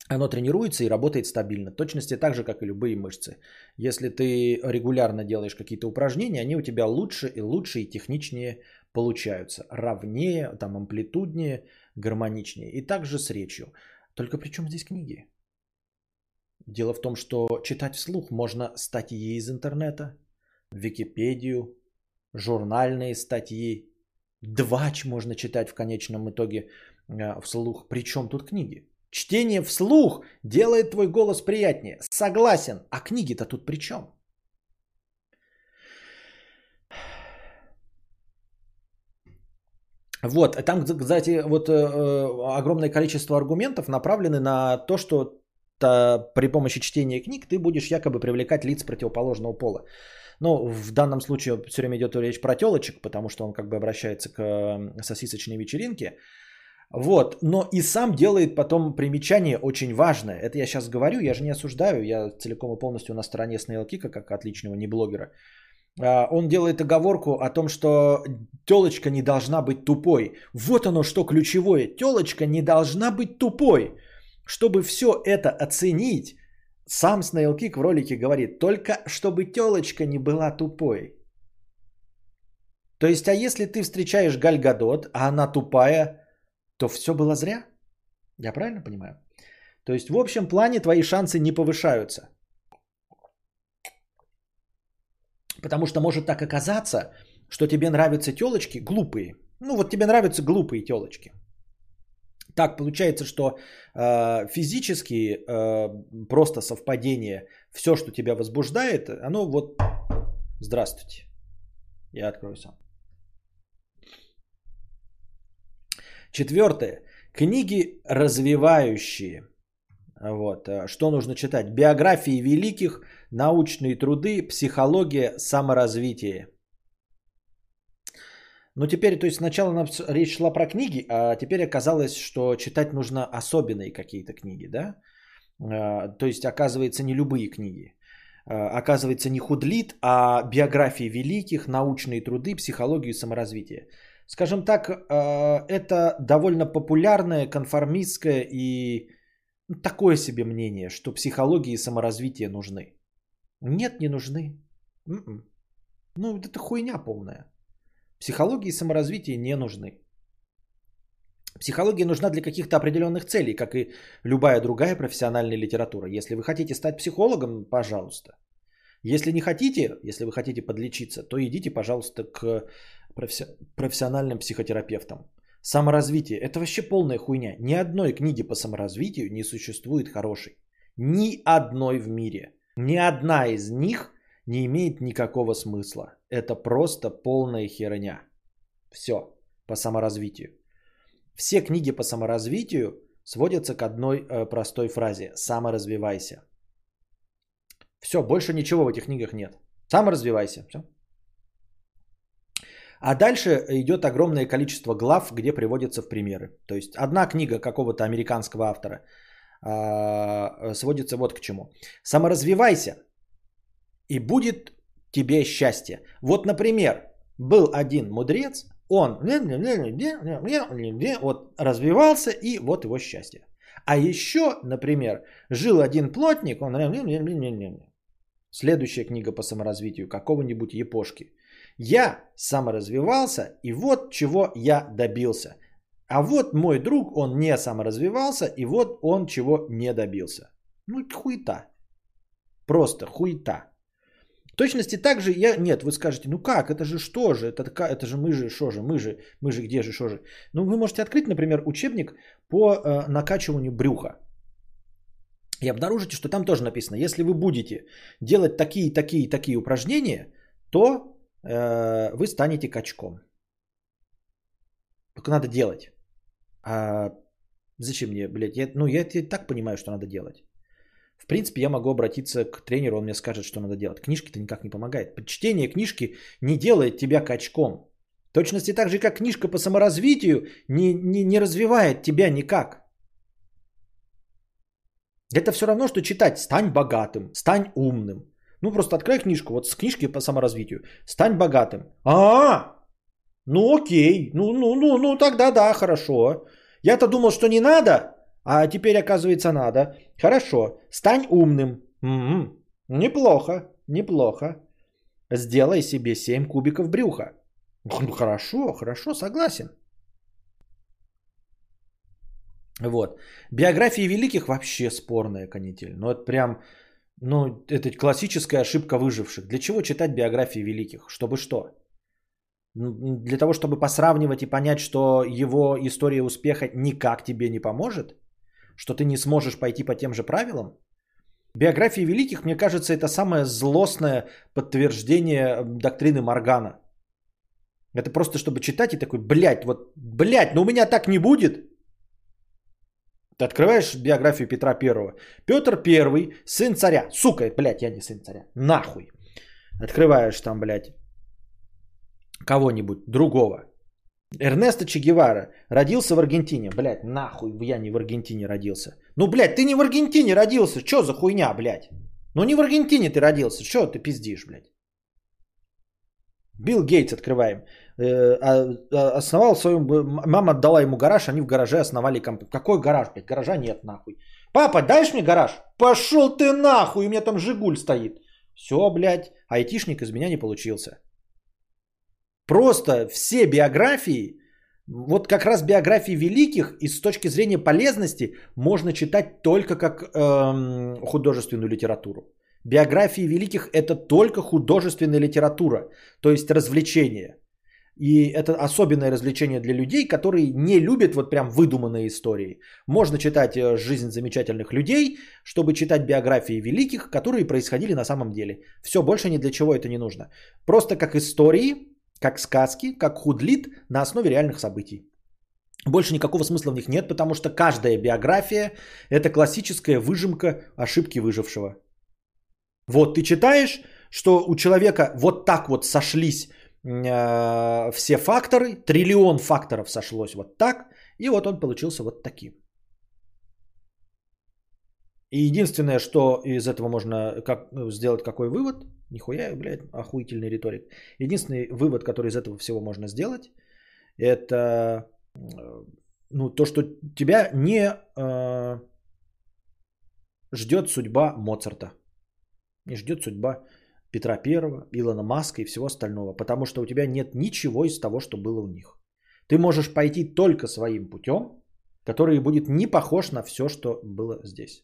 оно тренируется и работает стабильно. Точности так же, как и любые мышцы. Если ты регулярно делаешь какие-то упражнения, они у тебя лучше и лучше и техничнее получаются. Ровнее, там амплитуднее, гармоничнее. И также с речью. Только при чем здесь книги? Дело в том, что читать вслух можно статьи из интернета, Википедию, журнальные статьи. Двач можно читать в конечном итоге э, вслух. Причем тут книги? Чтение вслух делает твой голос приятнее. Согласен. А книги-то тут при чем? Вот, там, кстати, вот э, э, огромное количество аргументов направлены на то, что при помощи чтения книг ты будешь якобы привлекать лиц противоположного пола. Ну, в данном случае все время идет речь про телочек, потому что он как бы обращается к сосисочной вечеринке. Вот, но и сам делает потом примечание очень важное. Это я сейчас говорю, я же не осуждаю, я целиком и полностью на стороне Снейлкика, как отличного не блогера. А, он делает оговорку о том, что телочка не должна быть тупой. Вот оно что ключевое. Телочка не должна быть тупой. Чтобы все это оценить, сам Снейлкик в ролике говорит, только чтобы телочка не была тупой. То есть, а если ты встречаешь Гальгадот, а она тупая, то все было зря? Я правильно понимаю? То есть в общем плане твои шансы не повышаются. Потому что может так оказаться, что тебе нравятся телочки глупые. Ну вот тебе нравятся глупые телочки. Так получается, что э, физически э, просто совпадение, все, что тебя возбуждает, оно вот... Здравствуйте. Я открою сам. Четвертое. Книги развивающие. Вот. Э, что нужно читать? Биографии великих, научные труды, психология, саморазвитие. Ну теперь, то есть сначала речь шла про книги, а теперь оказалось, что читать нужно особенные какие-то книги, да? Э, то есть оказывается не любые книги. Э, оказывается не худлит, а биографии великих, научные труды, психологию и саморазвитие. Скажем так, э, это довольно популярное, конформистское и ну, такое себе мнение, что психология и саморазвитие нужны. Нет, не нужны. М-м. Ну, это хуйня полная. Психология и саморазвитие не нужны. Психология нужна для каких-то определенных целей, как и любая другая профессиональная литература. Если вы хотите стать психологом, пожалуйста. Если не хотите, если вы хотите подлечиться, то идите, пожалуйста, к профессиональным психотерапевтом. Саморазвитие – это вообще полная хуйня. Ни одной книги по саморазвитию не существует хорошей. Ни одной в мире. Ни одна из них не имеет никакого смысла. Это просто полная херня. Все по саморазвитию. Все книги по саморазвитию сводятся к одной э, простой фразе – саморазвивайся. Все, больше ничего в этих книгах нет. Саморазвивайся. Все. А дальше идет огромное количество глав, где приводятся в примеры. То есть одна книга какого-то американского автора а, сводится вот к чему. Саморазвивайся, и будет тебе счастье. Вот, например, был один мудрец, он вот развивался, и вот его счастье. А еще, например, жил один плотник, он... Следующая книга по саморазвитию какого-нибудь епошки. Я саморазвивался, и вот чего я добился. А вот мой друг, он не саморазвивался, и вот он чего не добился. Ну, хуета. Просто хуета. В точности так же я... Нет, вы скажете, ну как, это же что же? Это, это же мы же, что же, мы же, мы же, где же, что же? Ну, вы можете открыть, например, учебник по э, накачиванию брюха. И обнаружите, что там тоже написано, если вы будете делать такие, такие, такие упражнения, то э, вы станете качком. Только надо делать. А зачем мне, блядь? Я, ну, я, я так понимаю, что надо делать. В принципе, я могу обратиться к тренеру, он мне скажет, что надо делать. Книжки-то никак не помогает. Чтение книжки не делает тебя качком. В точности так же, как книжка по саморазвитию не, не, не развивает тебя никак. Это все равно, что читать «стань богатым», «стань умным». Ну, просто открой книжку, вот с книжки по саморазвитию. «Стань богатым». А, ну окей, ну, ну, ну, ну тогда да, хорошо. Я-то думал, что не надо, а теперь оказывается надо. Хорошо, стань умным. М-м, неплохо, неплохо. Сделай себе 7 кубиков брюха. Хорошо, хорошо, согласен. Вот. Биографии великих вообще спорная канитель. Ну, это прям, ну, это классическая ошибка выживших. Для чего читать биографии великих? Чтобы что? Для того, чтобы посравнивать и понять, что его история успеха никак тебе не поможет? Что ты не сможешь пойти по тем же правилам? Биографии великих, мне кажется, это самое злостное подтверждение доктрины Моргана. Это просто чтобы читать и такой, блядь, вот, блядь, но у меня так не будет. Ты открываешь биографию Петра Первого. Петр Первый, сын царя. Сука, блядь, я не сын царя. Нахуй. Открываешь там, блядь, кого-нибудь другого. Эрнесто Че Гевара родился в Аргентине. Блядь, нахуй я не в Аргентине родился. Ну, блядь, ты не в Аргентине родился. Чё за хуйня, блядь? Ну, не в Аргентине ты родился. Чё ты пиздишь, блядь? Билл Гейтс открываем. Э, а, а, основал свою... Мама отдала ему гараж, они в гараже основали компанию. Какой гараж, блядь? Гаража нет, нахуй. Папа, даешь мне гараж? Пошел ты нахуй, у меня там Жигуль стоит. Все, блядь, айтишник из меня не получился. Просто все биографии, вот как раз биографии великих, и с точки зрения полезности, можно читать только как эм, художественную литературу. Биографии великих это только художественная литература, то есть развлечение. И это особенное развлечение для людей, которые не любят вот прям выдуманные истории. Можно читать э, жизнь замечательных людей, чтобы читать биографии великих, которые происходили на самом деле. Все, больше ни для чего это не нужно. Просто как истории, как сказки, как худлит на основе реальных событий. Больше никакого смысла в них нет, потому что каждая биография – это классическая выжимка ошибки выжившего. Вот ты читаешь, что у человека вот так вот сошлись э, все факторы, триллион факторов сошлось вот так, и вот он получился вот таким. И единственное, что из этого можно как, сделать, какой вывод, нихуя, блядь, охуительный риторик. Единственный вывод, который из этого всего можно сделать, это ну, то, что тебя не э, ждет судьба Моцарта, не ждет судьба Петра Первого, Илона Маска и всего остального, потому что у тебя нет ничего из того, что было у них. Ты можешь пойти только своим путем, который будет не похож на все, что было здесь.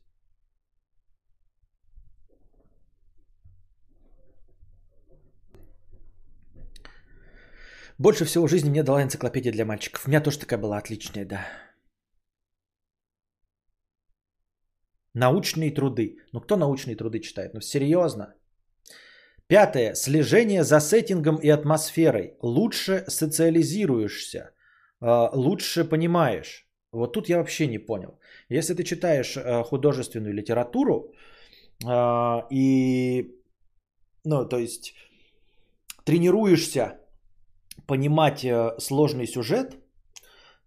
Больше всего жизни мне дала энциклопедия для мальчиков. У меня тоже такая была отличная, да. Научные труды. Ну кто научные труды читает? Ну серьезно. Пятое. Слежение за сеттингом и атмосферой. Лучше социализируешься. А, лучше понимаешь. Вот тут я вообще не понял. Если ты читаешь а, художественную литературу а, и, ну, то есть тренируешься понимать э, сложный сюжет,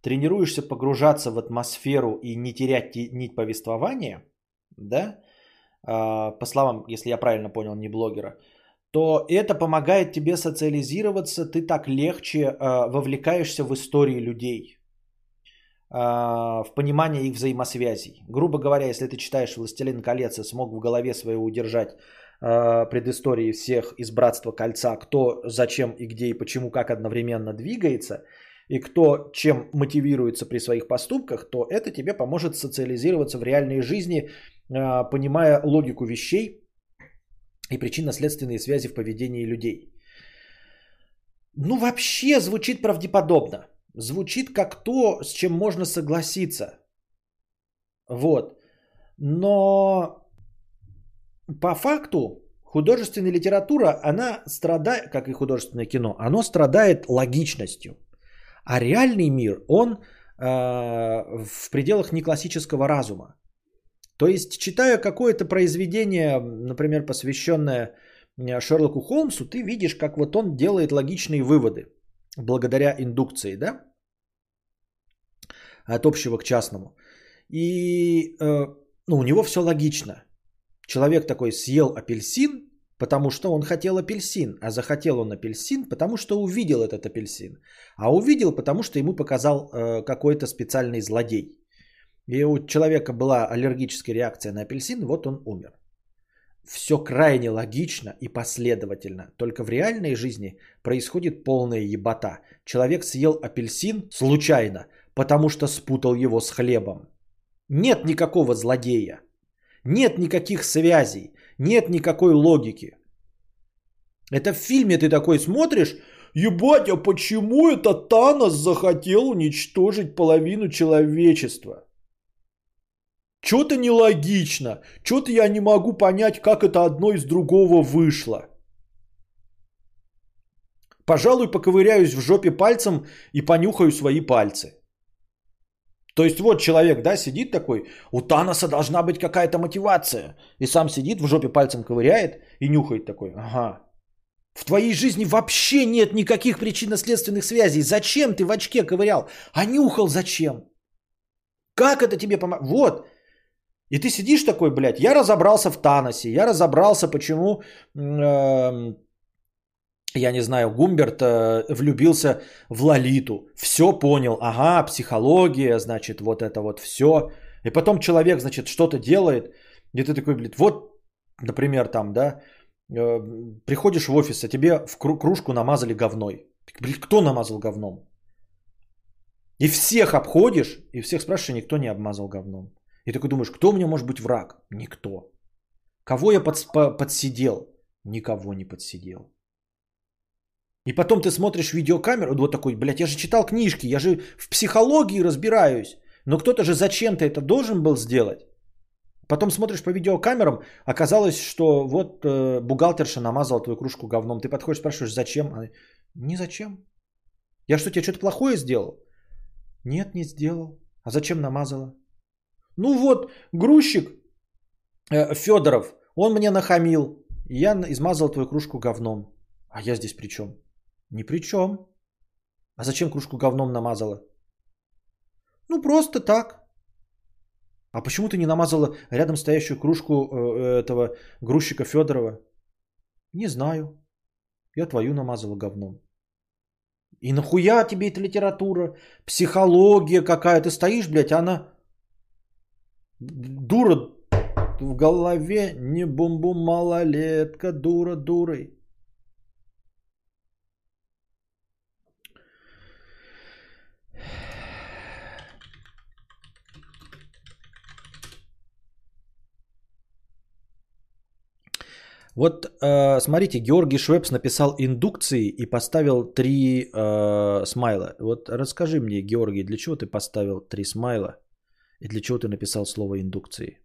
тренируешься погружаться в атмосферу и не терять нить повествования, да, а, по словам, если я правильно понял, не блогера, то это помогает тебе социализироваться, ты так легче а, вовлекаешься в истории людей. а, в понимании их взаимосвязей. Грубо говоря, если ты читаешь «Властелин колец» и смог в голове своей удержать предыстории всех из Братства Кольца, кто, зачем и где и почему, как одновременно двигается, и кто чем мотивируется при своих поступках, то это тебе поможет социализироваться в реальной жизни, а, понимая логику вещей и причинно-следственные связи в поведении людей. Ну, вообще звучит правдеподобно звучит как то, с чем можно согласиться. Вот. Но по факту художественная литература, она страдает, как и художественное кино, оно страдает логичностью. А реальный мир, он э, в пределах неклассического разума. То есть, читая какое-то произведение, например, посвященное Шерлоку Холмсу, ты видишь, как вот он делает логичные выводы благодаря индукции, да? От общего к частному. И э, ну, у него все логично. Человек такой съел апельсин, потому что он хотел апельсин, а захотел он апельсин, потому что увидел этот апельсин. А увидел, потому что ему показал э, какой-то специальный злодей. И у человека была аллергическая реакция на апельсин, вот он умер все крайне логично и последовательно. Только в реальной жизни происходит полная ебота. Человек съел апельсин случайно, потому что спутал его с хлебом. Нет никакого злодея. Нет никаких связей. Нет никакой логики. Это в фильме ты такой смотришь, ебать, а почему это Танос захотел уничтожить половину человечества? Что-то нелогично. Что-то я не могу понять, как это одно из другого вышло. Пожалуй, поковыряюсь в жопе пальцем и понюхаю свои пальцы. То есть вот человек, да, сидит такой, у Таноса должна быть какая-то мотивация. И сам сидит, в жопе пальцем ковыряет и нюхает такой. Ага. В твоей жизни вообще нет никаких причинно-следственных связей. Зачем ты в очке ковырял? А нюхал зачем? Как это тебе помогает? Вот, и ты сидишь такой, блядь, я разобрался в Таносе, я разобрался, почему, э, я не знаю, Гумберт э, влюбился в Лолиту. Все понял, ага, психология, значит, вот это вот все. И потом человек, значит, что-то делает, и ты такой, блядь, вот, например, там, да, э, приходишь в офис, а тебе в кружку намазали говной. Блядь, кто намазал говном? И всех обходишь, и всех спрашиваешь, никто не обмазал говном. И такой думаешь, кто у меня может быть враг? Никто. Кого я под, по, подсидел? Никого не подсидел. И потом ты смотришь видеокамеру, вот такой, блядь, я же читал книжки, я же в психологии разбираюсь. Но кто-то же зачем-то это должен был сделать. Потом смотришь по видеокамерам, оказалось, что вот э, бухгалтерша намазала твою кружку говном. Ты подходишь, спрашиваешь, зачем? Она, не зачем. Я что, тебе что-то плохое сделал? Нет, не сделал. А зачем намазала? Ну вот, грузчик э, Федоров, он мне нахамил. Я измазал твою кружку говном. А я здесь при чем? Ни при чем. А зачем кружку говном намазала? Ну просто так. А почему ты не намазала рядом стоящую кружку э, этого грузчика Федорова? Не знаю. Я твою намазала говном. И нахуя тебе эта литература, психология какая? Ты стоишь, блядь, а она Дура в голове, не бум-бум, малолетка, дура дурой. Вот э, смотрите, Георгий Швепс написал индукции и поставил три э, смайла. Вот расскажи мне, Георгий, для чего ты поставил три смайла? И для чего ты написал слово индукции?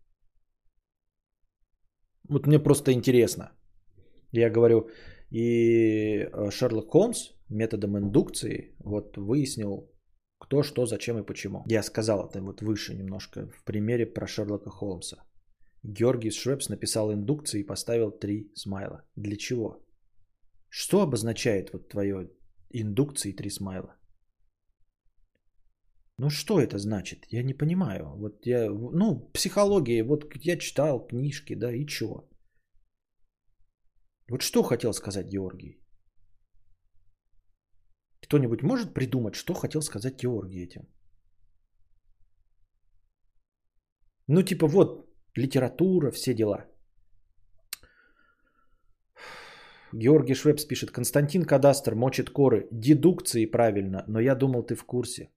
Вот мне просто интересно. Я говорю, и э, Шерлок Холмс методом индукции вот выяснил, кто, что, зачем и почему. Я сказал это вот выше немножко в примере про Шерлока Холмса. Георгий Шрепс написал индукции и поставил три смайла. Для чего? Что обозначает вот твое индукции три смайла? Ну что это значит? Я не понимаю. Вот я, ну, психология, вот я читал книжки, да, и чего? Вот что хотел сказать Георгий? Кто-нибудь может придумать, что хотел сказать Георгий этим? Ну, типа, вот, литература, все дела. Георгий Швепс пишет, Константин Кадастр мочит коры. Дедукции правильно, но я думал, ты в курсе.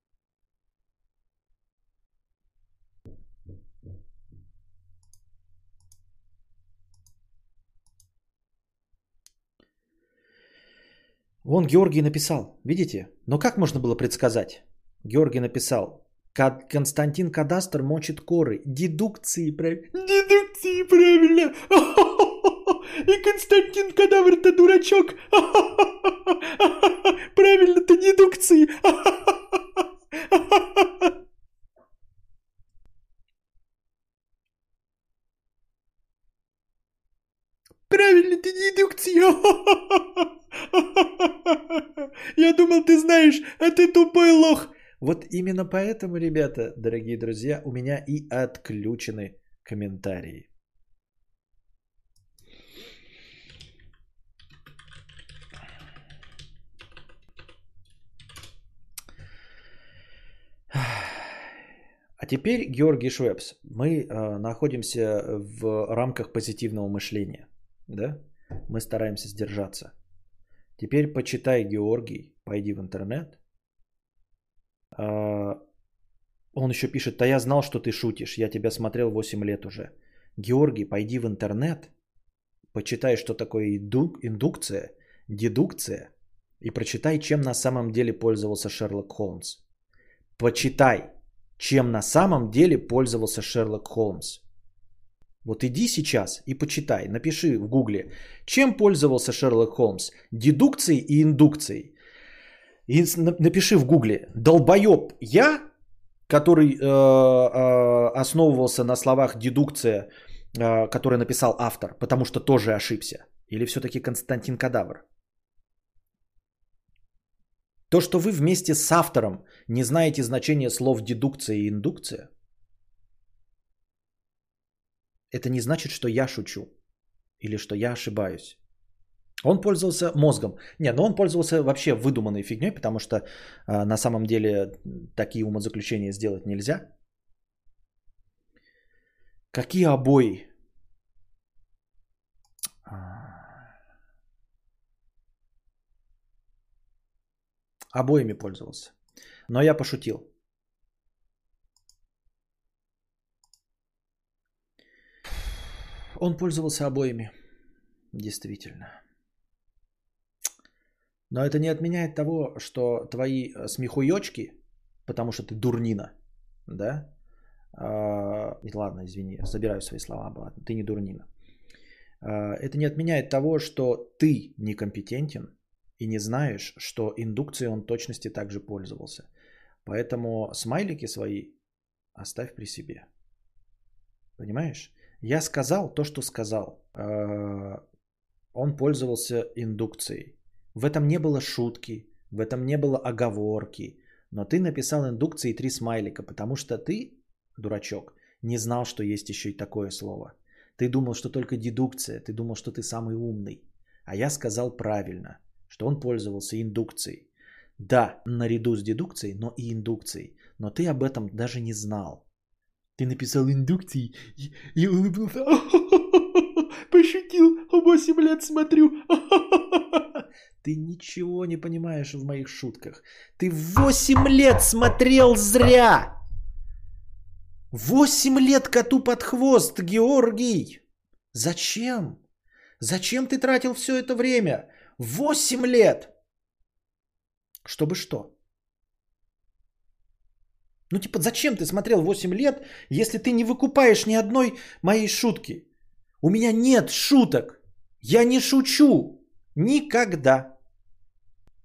Вон Георгий написал, видите? Но как можно было предсказать? Георгий написал, Константин Кадастр мочит коры. Дедукции правильно. Дедукции правильно. И Константин Кадавр-то дурачок. Правильно-то дедукции. Правильно ты дедукции. Я думал, ты знаешь, а ты тупой лох. Вот именно поэтому, ребята, дорогие друзья, у меня и отключены комментарии. А теперь, Георгий Швепс, мы э, находимся в рамках позитивного мышления. Да? Мы стараемся сдержаться. Теперь почитай, Георгий, пойди в интернет. А, он еще пишет, да я знал, что ты шутишь, я тебя смотрел 8 лет уже. Георгий, пойди в интернет, почитай, что такое индук, индукция, дедукция, и прочитай, чем на самом деле пользовался Шерлок Холмс. Почитай, чем на самом деле пользовался Шерлок Холмс. Вот иди сейчас и почитай, напиши в гугле, чем пользовался Шерлок Холмс, дедукцией и индукцией. И напиши в гугле, долбоеб я, который э, э, основывался на словах дедукция, э, который написал автор, потому что тоже ошибся. Или все-таки Константин Кадавр. То, что вы вместе с автором не знаете значение слов дедукция и индукция, это не значит, что я шучу или что я ошибаюсь. Он пользовался мозгом. Не, ну он пользовался вообще выдуманной фигней, потому что э, на самом деле такие умозаключения сделать нельзя. Какие обои? Обоими пользовался. Но я пошутил. Он пользовался обоими. Действительно. Но это не отменяет того, что твои э, смехуёчки, потому что ты дурнина, да? А, ладно, извини, забираю свои слова обратно. Ты не дурнина. А, это не отменяет того, что ты некомпетентен и не знаешь, что индукцией он точности также пользовался. Поэтому смайлики свои оставь при себе. Понимаешь? Я сказал то, что сказал. А, он пользовался индукцией. В этом не было шутки, в этом не было оговорки. Но ты написал индукции три смайлика, потому что ты, дурачок, не знал, что есть еще и такое слово. Ты думал, что только дедукция, ты думал, что ты самый умный. А я сказал правильно, что он пользовался индукцией. Да, наряду с дедукцией, но и индукцией. Но ты об этом даже не знал. Ты написал индукции и, и улыбнулся. Пошутил, 8 лет смотрю. Ты ничего не понимаешь в моих шутках. Ты 8 лет смотрел зря. 8 лет коту под хвост, Георгий. Зачем? Зачем ты тратил все это время? 8 лет. Чтобы что? Ну типа зачем ты смотрел 8 лет, если ты не выкупаешь ни одной моей шутки? У меня нет шуток. Я не шучу. Никогда.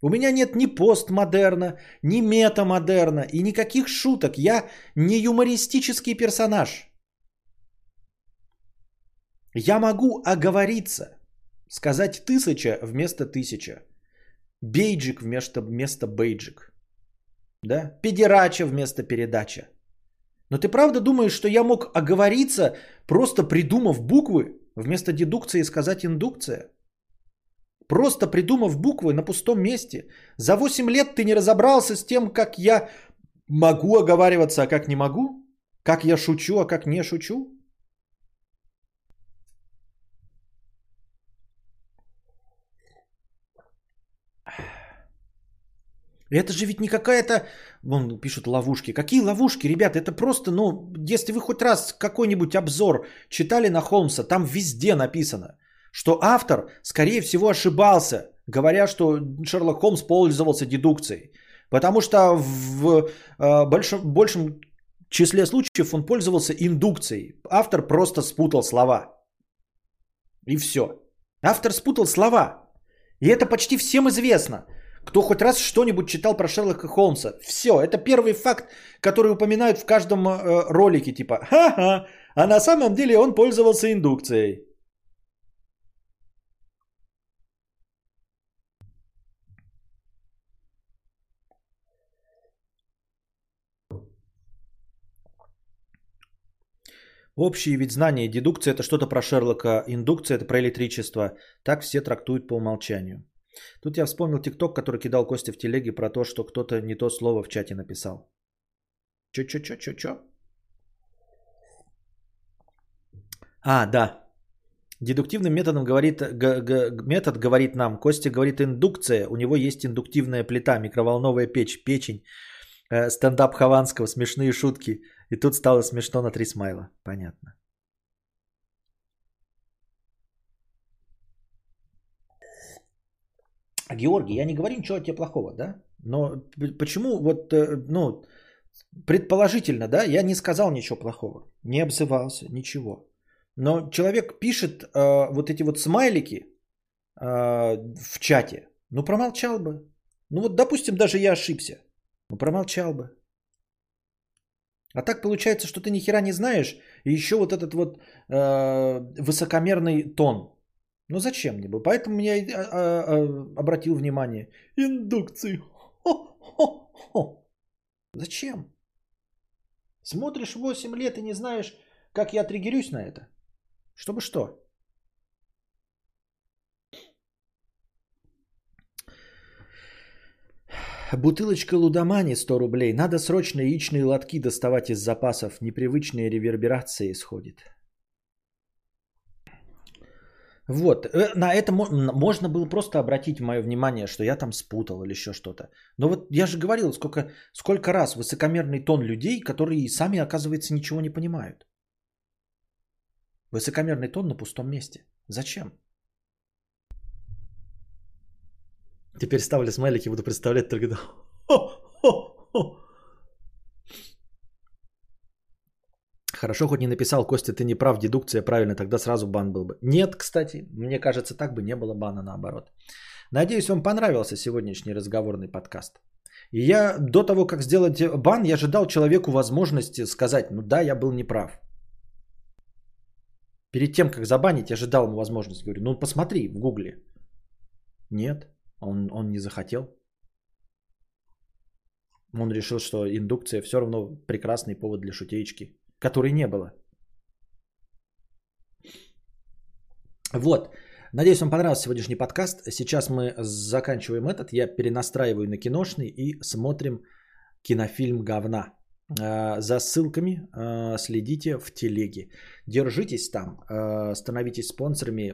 У меня нет ни постмодерна, ни метамодерна и никаких шуток. Я не юмористический персонаж. Я могу оговориться, сказать тысяча вместо тысяча, бейджик вместо, вместо бейджик, да? педерача вместо передача. Но ты правда думаешь, что я мог оговориться, просто придумав буквы, вместо дедукции сказать индукция? Просто придумав буквы на пустом месте. За 8 лет ты не разобрался с тем, как я могу оговариваться, а как не могу? Как я шучу, а как не шучу? Это же ведь не какая-то, вон пишут ловушки. Какие ловушки, ребята? Это просто, ну, если вы хоть раз какой-нибудь обзор читали на Холмса, там везде написано, что автор, скорее всего, ошибался, говоря, что Шерлок Холмс пользовался дедукцией. Потому что в э, большом, большем числе случаев он пользовался индукцией. Автор просто спутал слова. И все. Автор спутал слова. И это почти всем известно. Кто хоть раз что-нибудь читал про Шерлока Холмса. Все, это первый факт, который упоминают в каждом э, ролике. Типа, ха-ха, а на самом деле он пользовался индукцией. Общие вид знания. Дедукция это что-то про Шерлока, индукция это про электричество. Так все трактуют по умолчанию. Тут я вспомнил ТикТок, который кидал Костя в телеге про то, что кто-то не то слово в чате написал. Чё-чё-чё-чё-чё? А, да. Дедуктивным методом говорит, г- г- метод говорит нам, Костя говорит индукция, у него есть индуктивная плита, микроволновая печь, печень, э, стендап Хованского, смешные шутки. И тут стало смешно на три смайла. Понятно. Георгий, я не говорю ничего тебе плохого, да? Но почему вот, э, ну, предположительно, да, я не сказал ничего плохого, не обзывался, ничего. Но человек пишет э, вот эти вот смайлики э, в чате, ну промолчал бы. Ну вот, допустим, даже я ошибся, ну промолчал бы. А так получается, что ты ни хера не знаешь, и еще вот этот вот э, высокомерный тон. Ну зачем мне был? Поэтому я а, а, а, обратил внимание. Индукции. Хо-хо-хо. Зачем? Смотришь 8 лет и не знаешь, как я триггерюсь на это. Чтобы что? Бутылочка лудомани 100 рублей. Надо срочно яичные лотки доставать из запасов. Непривычные реверберации исходит. Вот, э, на это можно было просто обратить мое внимание, что я там спутал или еще что-то. Но вот я же говорил, сколько, сколько раз высокомерный тон людей, которые сами, оказывается, ничего не понимают. Высокомерный тон на пустом месте. Зачем? Теперь ставлю смайлики, буду представлять только... Хорошо, хоть не написал, Костя, ты не прав, дедукция правильно, тогда сразу бан был бы. Нет, кстати, мне кажется, так бы не было бана наоборот. Надеюсь, вам понравился сегодняшний разговорный подкаст. И я до того, как сделать бан, я же дал человеку возможность сказать, ну да, я был неправ. Перед тем, как забанить, я же дал ему возможность. Говорю, ну посмотри в гугле. Нет. Он, он не захотел. Он решил, что индукция все равно прекрасный повод для шутеечки, которой не было. Вот. Надеюсь, вам понравился сегодняшний подкаст. Сейчас мы заканчиваем этот. Я перенастраиваю на киношный и смотрим кинофильм «Говна». А, за ссылками а, следите в телеге. Держитесь там, а, становитесь спонсорами.